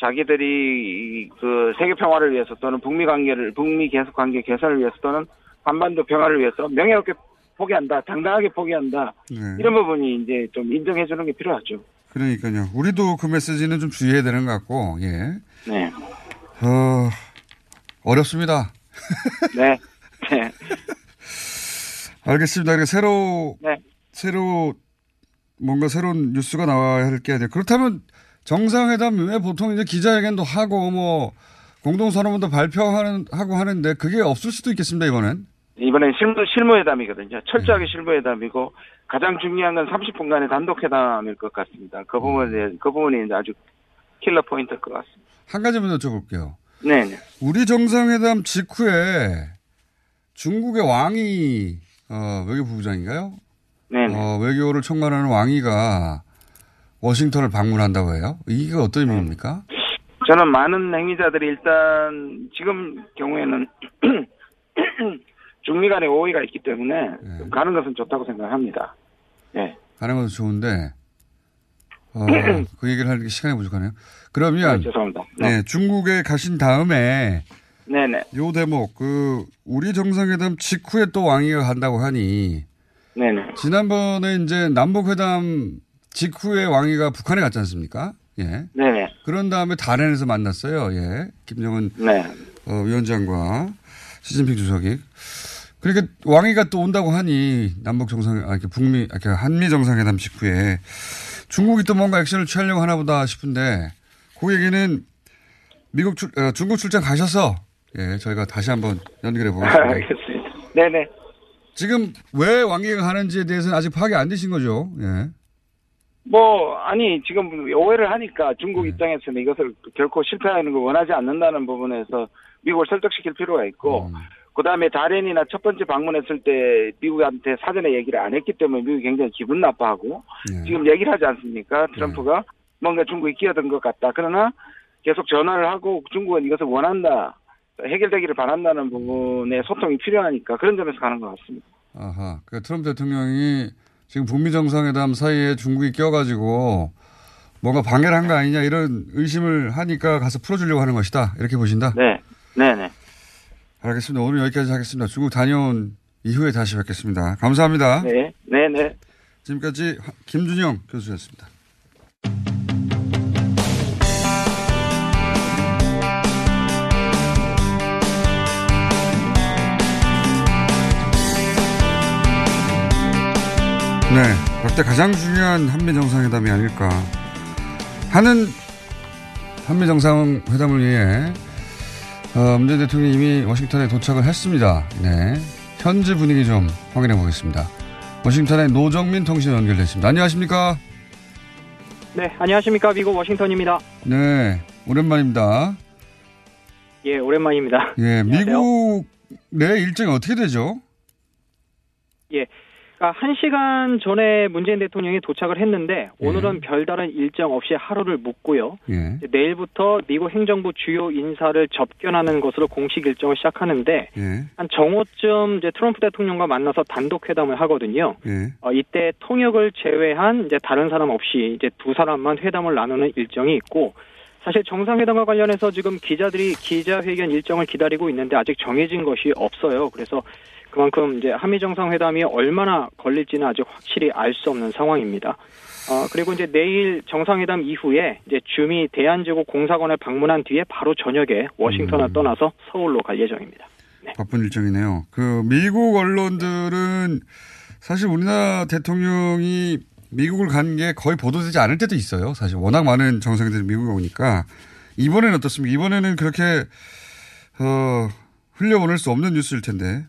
Speaker 10: 자기들이 이그 세계 평화를 위해서 또는 북미 관계를 북미 계속 관계 개선을 위해서 또는 한반도 평화를 위해서 명예롭게 포기한다, 당당하게 포기한다
Speaker 5: 네.
Speaker 10: 이런 부분이 이제 좀 인정해 주는 게 필요하죠.
Speaker 5: 그러니까요. 우리도 그 메시지는 좀 주의해야 되는 것 같고, 예.
Speaker 10: 네,
Speaker 5: 어, 어렵습니다.
Speaker 10: 네, 네.
Speaker 5: 알겠습니다. 그러니까 새로,
Speaker 10: 네.
Speaker 5: 새로 뭔가 새로운 뉴스가 나와야 할 게 아니라 그렇다면 정상회담 왜 보통 이제 기자회견도 하고 뭐 공동선언문도 발표하는, 하고 하는데 그게 없을 수도 있겠습니다, 이번엔.
Speaker 10: 이번엔 실무 실무회담이거든요. 철저하게 실무회담이고 가장 중요한 건 30분간의 단독 회담일 것 같습니다. 그 부분에 그 부분이 이제 아주 킬러 포인트일 것 같습니다.
Speaker 5: 한 가지만 여쭤볼게요.
Speaker 10: 네, 네.
Speaker 5: 우리 정상회담 직후에 중국의 왕이 어, 외교부부장인가요?
Speaker 10: 네,
Speaker 5: 어, 외교를 총괄하는 왕이가 워싱턴을 방문한다고 해요. 이게 어떤 의미입니까?
Speaker 10: 저는 많은 행위자들이 일단 지금 경우에는 중미 간의 오해가 있기 때문에 가는 것은 좋다고 생각합니다. 네.
Speaker 5: 가는 것도 좋은데 어, 그 얘기를 할 시간이 부족하네요. 그러면
Speaker 10: 네, 죄송합니다.
Speaker 5: 네, 중국에 가신 다음에
Speaker 10: 네네.
Speaker 5: 요 대목 그 우리 정상회담 직후에 또 왕이가 간다고 하니
Speaker 10: 네네.
Speaker 5: 지난번에 이제 남북 회담 직후에 왕이가 북한에 갔지 않습니까? 예.
Speaker 10: 네네.
Speaker 5: 그런 다음에 다롄에서 만났어요. 예. 김정은
Speaker 10: 네.
Speaker 5: 어, 위원장과 시진핑 주석이. 그러니까 왕이가 또 온다고 하니 남북 정상, 아, 이렇게 북미, 아, 이렇게 한미 정상회담 직후에 중국이 또 뭔가 액션을 취하려고 하나 보다 싶은데 그 얘기는 미국 출, 어, 중국 출장 가셔서 예, 저희가 다시 한번 연결해 보겠습니다.
Speaker 10: 알겠습니다. 네네.
Speaker 5: 지금 왜 왕기가 가는지에 대해서는 아직 파악이 안 되신 거죠. 예.
Speaker 10: 뭐 아니 지금 오해를 하니까 중국
Speaker 5: 네.
Speaker 10: 입장에서는 이것을 결코 실패하는 걸 원하지 않는다는 부분에서 미국을 설득시킬 필요가 있고
Speaker 5: 음.
Speaker 10: 그다음에 다렌이나 첫 번째 방문했을 때 미국한테 사전에 얘기를 안 했기 때문에 미국이 굉장히 기분 나빠하고
Speaker 5: 네.
Speaker 10: 지금 얘기를 하지 않습니까? 트럼프가 뭔가 중국이 끼어든 것 같다. 그러나 계속 전화를 하고 중국은 이것을 원한다. 해결되기를 바란다는 부분에 소통이 필요하니까 그런 점에서 가는 것 같습니다.
Speaker 5: 아하. 그 트럼프 대통령이 지금 북미 정상회담 사이에 중국이 껴가지고 뭔가 방해를 한 거 아니냐 이런 의심을 하니까 가서 풀어주려고 하는 것이다. 이렇게 보신다?
Speaker 10: 네. 네네.
Speaker 5: 알겠습니다. 오늘 여기까지 하겠습니다. 중국 다녀온 이후에 다시 뵙겠습니다. 감사합니다.
Speaker 10: 네. 네 네.
Speaker 5: 지금까지 김준영 교수였습니다. 네, 역대 가장 중요한 한미 정상회담이 아닐까 하는 한미 정상회담을 위해 어, 문재인 대통령이 이미 워싱턴에 도착을 했습니다. 네, 현지 분위기 좀 확인해 보겠습니다. 워싱턴의 노정민 통신 연결됐습니다. 안녕하십니까?
Speaker 11: 네, 안녕하십니까. 미국 워싱턴입니다.
Speaker 5: 네, 오랜만입니다.
Speaker 11: 예, 오랜만입니다.
Speaker 5: 예,
Speaker 11: 안녕하세요.
Speaker 5: 미국 내 일정이 어떻게 되죠?
Speaker 11: 예. 그러니까 한 시간 전에 문재인 대통령이 도착을 했는데 오늘은 별다른 일정 없이 하루를 묵고요.
Speaker 5: 예,
Speaker 11: 내일부터 미국 행정부 주요 인사를 접견하는 것으로 공식 일정을 시작하는데
Speaker 5: 예,
Speaker 11: 한 정오쯤 이제 트럼프 대통령과 만나서 단독 회담을 하거든요.
Speaker 5: 예.
Speaker 11: 어, 이때 통역을 제외한 이제 다른 사람 없이 이제 두 사람만 회담을 나누는 일정이 있고 사실 정상회담과 관련해서 지금 기자들이 기자회견 일정을 기다리고 있는데 아직 정해진 것이 없어요. 그래서 그만큼 이제 한미 정상회담이 얼마나 걸릴지는 아직 확실히 알 수 없는 상황입니다. 어, 그리고 이제 내일 정상회담 이후에 이제 주미 대한제국 공사관을 방문한 뒤에 바로 저녁에 워싱턴을 떠나서 서울로 갈 예정입니다.
Speaker 5: 바쁜 일정이네요. 그 미국 언론들은 사실 우리나라 대통령이 미국을 간 게 거의 보도되지 않을 때도 있어요. 사실 워낙 많은 정상들이 미국에 오니까 이번에는 어떻습니까? 이번에는 그렇게 어, 흘려보낼 수 없는 뉴스일 텐데.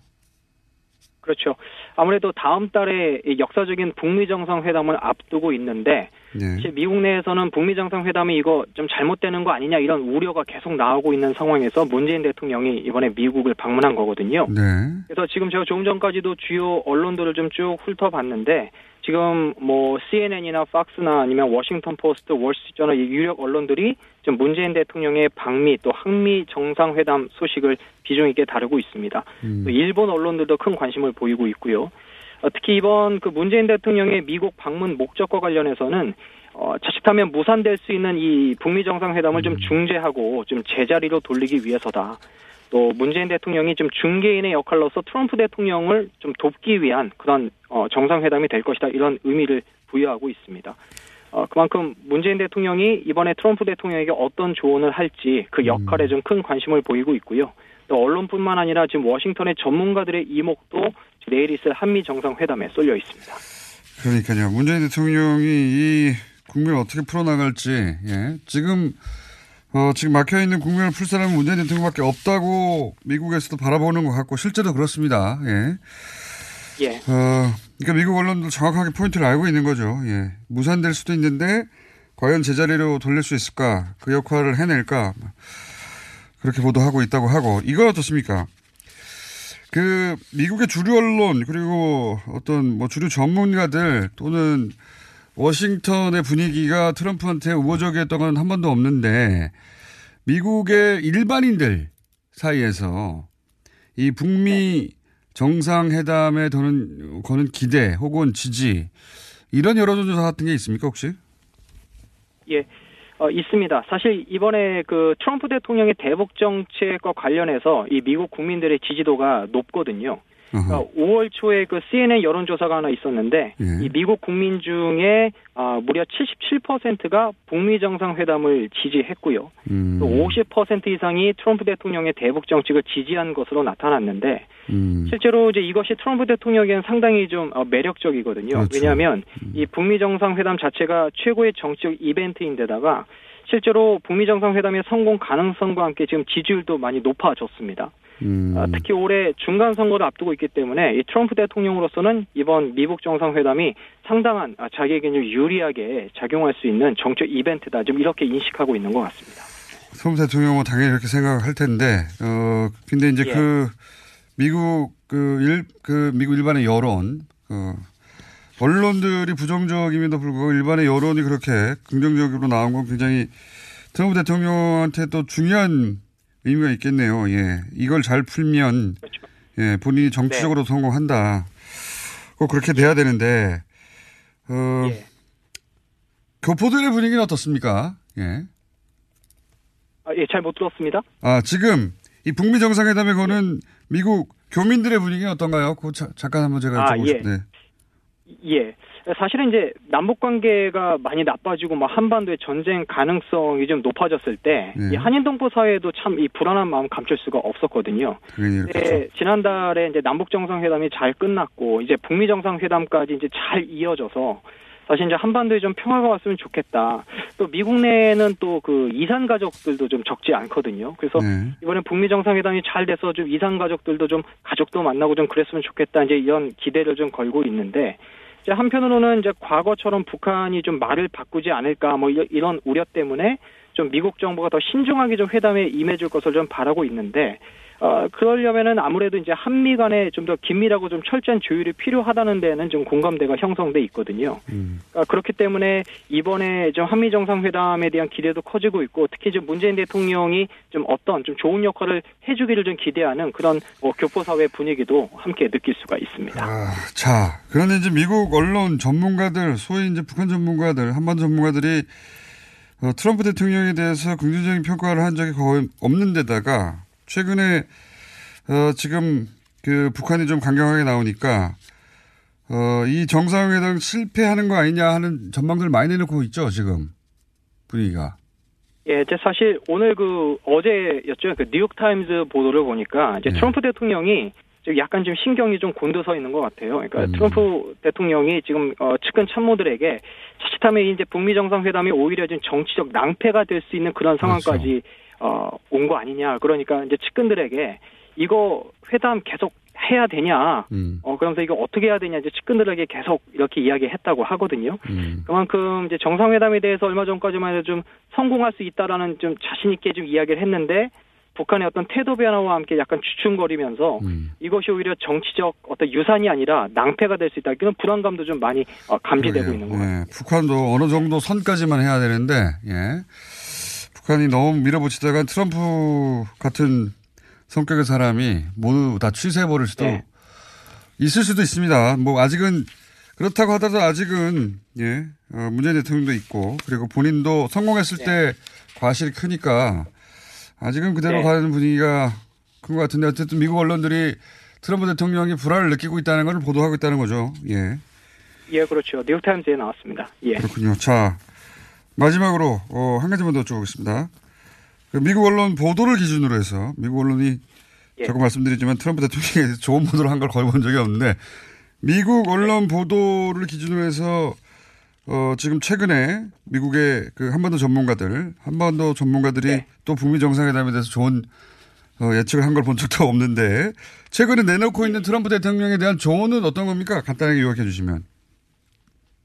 Speaker 11: 그렇죠. 아무래도 다음 달에 이 역사적인 북미 정상회담을 앞두고 있는데
Speaker 5: 네.
Speaker 11: 미국 내에서는 북미 정상회담이 이거 좀 잘못되는 거 아니냐 이런 우려가 계속 나오고 있는 상황에서 문재인 대통령이 이번에 미국을 방문한 거거든요.
Speaker 5: 네.
Speaker 11: 그래서 지금 제가 조금 전까지도 주요 언론들을 좀 쭉 훑어봤는데 지금 뭐 CNN이나 팍스나 아니면 워싱턴 포스트, 월스트리트저널 이 유력 언론들이 지금 문재인 대통령의 방미 또 한미 정상회담 소식을 비중 있게 다루고 있습니다. 또 일본 언론들도 큰 관심을 보이고 있고요. 어, 특히 이번 그 문재인 대통령의 미국 방문 목적과 관련해서는 어, 자칫하면 무산될 수 있는 이 북미 정상회담을 좀 중재하고 좀 제자리로 돌리기 위해서다. 또 문재인 대통령이 좀 중개인의 역할로서 트럼프 대통령을 좀 돕기 위한 그런 어, 정상회담이 될 것이다 이런 의미를 부여하고 있습니다. 어, 그만큼 문재인 대통령이 이번에 트럼프 대통령에게 어떤 조언을 할지 그 역할에 좀 큰 관심을 보이고 있고요. 또 언론뿐만 아니라 지금 워싱턴의 전문가들의 이목도 내일 있을 한미 정상회담에 쏠려 있습니다.
Speaker 5: 그러니까요. 문재인 대통령이 이 국면을 어떻게 풀어나갈지, 예. 지금, 어, 지금 막혀있는 국면을 풀 사람은 문재인 대통령밖에 없다고 미국에서도 바라보는 것 같고, 실제로 그렇습니다. 예.
Speaker 11: 예.
Speaker 5: 어, 그러니까 미국 언론도 정확하게 포인트를 알고 있는 거죠. 예. 무산될 수도 있는데, 과연 제자리로 돌릴 수 있을까? 그 역할을 해낼까? 그렇게 보도하고 있다고 하고, 이거 어떻습니까? 그, 미국의 주류 언론, 그리고 어떤 뭐 주류 전문가들 또는 워싱턴의 분위기가 트럼프한테 우호적이었던 건 한 번도 없는데, 미국의 일반인들 사이에서 이 북미 정상회담에 도는, 거는 기대 혹은 지지, 이런 여론조사 같은 게 있습니까, 혹시?
Speaker 11: 예. 어, 있습니다. 사실 이번에 그 트럼프 대통령의 대북 정책과 관련해서 이 미국 국민들의 지지도가 높거든요. 그러니까 5월 초에 그 CNN 여론조사가 하나 있었는데
Speaker 5: 예.
Speaker 11: 이 미국 국민 중에 아, 무려 77%가 북미 정상회담을 지지했고요.
Speaker 5: 음.
Speaker 11: 또 50% 이상이 트럼프 대통령의 대북 정책을 지지한 것으로 나타났는데
Speaker 5: 음.
Speaker 11: 실제로 이제 이것이 트럼프 대통령에게는 상당히 좀 어, 매력적이거든요.
Speaker 5: 그렇죠.
Speaker 11: 왜냐하면 이 북미 정상회담 자체가 최고의 정치적 이벤트인데다가 실제로 북미 정상회담의 성공 가능성과 함께 지금 지지율도 많이 높아졌습니다.
Speaker 5: 음.
Speaker 11: 아, 특히 올해 중간 선거를 앞두고 있기 때문에 이 트럼프 대통령으로서는 이번 미국 정상회담이 상당한 아, 자기에게 좀 유리하게 작용할 수 있는 정책 이벤트다. 좀 이렇게 인식하고 있는 것 같습니다.
Speaker 5: 트럼프 대통령은 당연히 이렇게 생각할 텐데, 어, 근데 이제
Speaker 11: 예.
Speaker 5: 그, 미국, 그, 일, 그, 미국 일반의 여론, 어, 언론들이 부정적임에도 불구하고 일반의 여론이 그렇게 긍정적으로 나온 건 굉장히 트럼프 대통령한테 또 중요한 의미가 있겠네요. 예. 이걸 잘 풀면, 예, 본인이 정치적으로 성공한다. 꼭 그렇게 돼야 되는데, 어, 교포들의 분위기는 어떻습니까? 예.
Speaker 11: 아, 예, 잘 못 들었습니다.
Speaker 5: 아, 지금 이 북미 정상회담에 거는 미국 교민들의 분위기는 어떤가요? 그 자, 잠깐 한번 제가
Speaker 11: 아,
Speaker 5: 여쭤보고
Speaker 11: 예.
Speaker 5: 싶네.
Speaker 11: 예. 사실은 이제 남북 관계가 많이 나빠지고 뭐 한반도의 전쟁 가능성이 좀 높아졌을 때
Speaker 5: 네.
Speaker 11: 이 한인 동포 사회도 참 이 불안한 마음 감출 수가 없었거든요. 네, 지난달에 이제 남북 정상회담이 잘 끝났고 이제 북미 정상회담까지 이제 잘 이어져서 사실 이제 한반도에 좀 평화가 왔으면 좋겠다. 또 미국 내에는 또 그 이산 가족들도 좀 적지 않거든요. 그래서
Speaker 5: 네.
Speaker 11: 이번에 북미 정상회담이 잘 돼서 좀 이산 가족들도 좀 가족도 만나고 좀 그랬으면 좋겠다. 이제 이런 기대를 좀 걸고 있는데 이제 한편으로는 이제 과거처럼 북한이 좀 말을 바꾸지 않을까 뭐 이- 이런 우려 때문에 좀 미국 정부가 더 신중하게 좀 회담에 임해줄 것을 좀 바라고 있는데 어 그러려면은 아무래도 이제 한미 간에 좀 더 긴밀하고 좀 철저한 조율이 필요하다는 데는 좀 공감대가 형성돼 있거든요. 그러니까 그렇기 때문에 이번에 좀 한미 정상회담에 대한 기대도 커지고 있고 특히 좀 문재인 대통령이 좀 어떤 좀 좋은 역할을 해주기를 좀 기대하는 그런 어, 교포 사회 분위기도 함께 느낄 수가 있습니다.
Speaker 5: 아, 자, 그런데 이제 미국 언론 전문가들, 소위 이제 북한 전문가들, 한반 전문가들이 어, 트럼프 대통령에 대해서 긍정적인 평가를 한 적이 거의 없는 데다가 최근에 어, 지금 그 북한이 좀 강경하게 나오니까 어, 이 정상회담 실패하는 거 아니냐 하는 전망들 많이 내놓고 있죠 지금 분위기가.
Speaker 11: 예, 이제 사실 오늘 그 어제였죠. 그 뉴욕 타임즈 보도를 보니까 이제
Speaker 5: 네.
Speaker 11: 트럼프 대통령이 지금 약간 좀 신경이 좀 곤두서 있는 것 같아요. 그러니까
Speaker 5: 음.
Speaker 11: 트럼프 대통령이 지금 어, 측근 참모들에게 자칫하면 이제 북미 정상회담이 오히려 좀 정치적 낭패가 될 수 있는 그런 상황까지 어, 온 거 아니냐. 그러니까 이제 측근들에게 이거 회담 계속 해야 되냐.
Speaker 5: 음.
Speaker 11: 어, 그러면서 이거 어떻게 해야 되냐. 이제 측근들에게 계속 이렇게 이야기했다고 하거든요.
Speaker 5: 음.
Speaker 11: 그만큼 이제 정상회담에 대해서 얼마 전까지만 해도 좀 성공할 수 있다라는 좀 자신 있게 좀 이야기를 했는데 북한의 어떤 태도 변화와 함께 약간 주춤거리면서
Speaker 5: 음.
Speaker 11: 이것이 오히려 정치적 어떤 유산이 아니라 낭패가 될 수 있다. 그런 불안감도 좀 많이 어, 감지되고 있는 것 같아요.
Speaker 5: 예, 북한도 어느 정도 선까지만 해야 되는데, 예. 북한이 너무 밀어붙이다가 트럼프 같은 성격의 사람이 모두 다 취소해버릴 수도
Speaker 11: 네.
Speaker 5: 있을 수도 있습니다. 뭐, 아직은, 그렇다고 하더라도 아직은, 예, 어, 문재인 대통령도 있고, 그리고 본인도 성공했을 때 과실이 크니까, 아직은 그대로
Speaker 11: 네.
Speaker 5: 가는 분위기가 큰 것 같은데, 어쨌든 미국 언론들이 트럼프 대통령이 불안을 느끼고 있다는 걸 보도하고 있다는 거죠. 예.
Speaker 11: 예, 그렇죠. 뉴욕타임즈에 나왔습니다. 예.
Speaker 5: 그렇군요. 자, 마지막으로, 어, 한 가지만 더 여쭤보겠습니다. 그 미국 언론 보도를 기준으로 해서, 미국 언론이,
Speaker 11: 예.
Speaker 5: 자꾸 말씀드리지만 트럼프 대통령에 대해서 좋은 보도를 한 걸 거의 본 적이 없는데, 미국 언론 보도를 기준으로 해서, 어, 지금 최근에 미국의 그 한반도 전문가들, 한반도 전문가들이
Speaker 11: 네.
Speaker 5: 또 북미 정상회담에 대해서 좋은 어, 예측을 한 걸 본 적도 없는데, 최근에 내놓고 있는 트럼프 대통령에 대한 조언은 어떤 겁니까? 간단하게 요약해 주시면.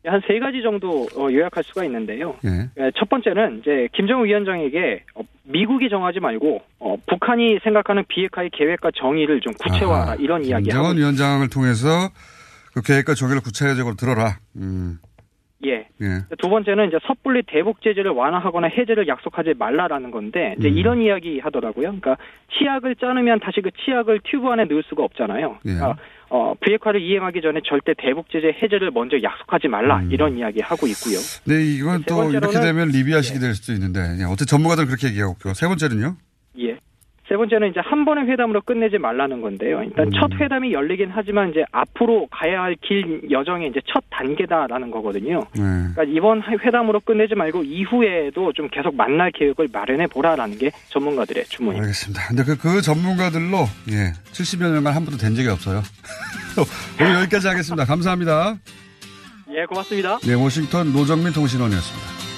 Speaker 11: 한 세 가지 정도 어, 요약할 수가 있는데요.
Speaker 5: 예.
Speaker 11: 예, 첫 번째는 이제 김정은 위원장에게 어, 미국이 정하지 말고 어, 북한이 생각하는 비핵화의 계획과 정의를 좀 구체화하라
Speaker 5: 아하.
Speaker 11: 이런 이야기하고
Speaker 5: 김정은 위원장을 통해서 그 계획과 조결을 구체적으로 들어라. 음,
Speaker 11: 예.
Speaker 5: 예.
Speaker 11: 두 번째는 이제 섣불리 대북 제재를 완화하거나 해제를 약속하지 말라라는 건데 이제
Speaker 5: 음.
Speaker 11: 이런 이야기 하더라고요. 그러니까 치약을 짜르면 다시 그 치약을 튜브 안에 넣을 수가 없잖아요.
Speaker 5: 예.
Speaker 11: 그러니까 어, 비핵화를 이행하기 전에 절대 대북 제재 해제를 먼저 약속하지 말라 이런 이야기 하고 있고요.
Speaker 5: 네, 이건 세또 이렇게 되면 리비아식이 될 수도 있는데, 예, 어떻게 전문가들은 그렇게 얘기하고. 세 번째는요?
Speaker 11: 예. 세 번째는 이제 한 번의 회담으로 끝내지 말라는 건데요. 일단
Speaker 5: 음.
Speaker 11: 첫 회담이 열리긴 하지만 이제 앞으로 가야 할 길 여정의 이제 첫 단계다라는 거거든요.
Speaker 5: 네.
Speaker 11: 그러니까 이번 회담으로 끝내지 말고 이후에도 좀 계속 만날 계획을 마련해 보라라는 게 전문가들의 주문입니다.
Speaker 5: 알겠습니다. 근데 그, 그 전문가들로, 예, 70여 년간 한 번도 된 적이 없어요. 오늘 여기까지 하겠습니다. 감사합니다.
Speaker 11: 예, 고맙습니다.
Speaker 5: 네, 워싱턴 노정민 통신원이었습니다.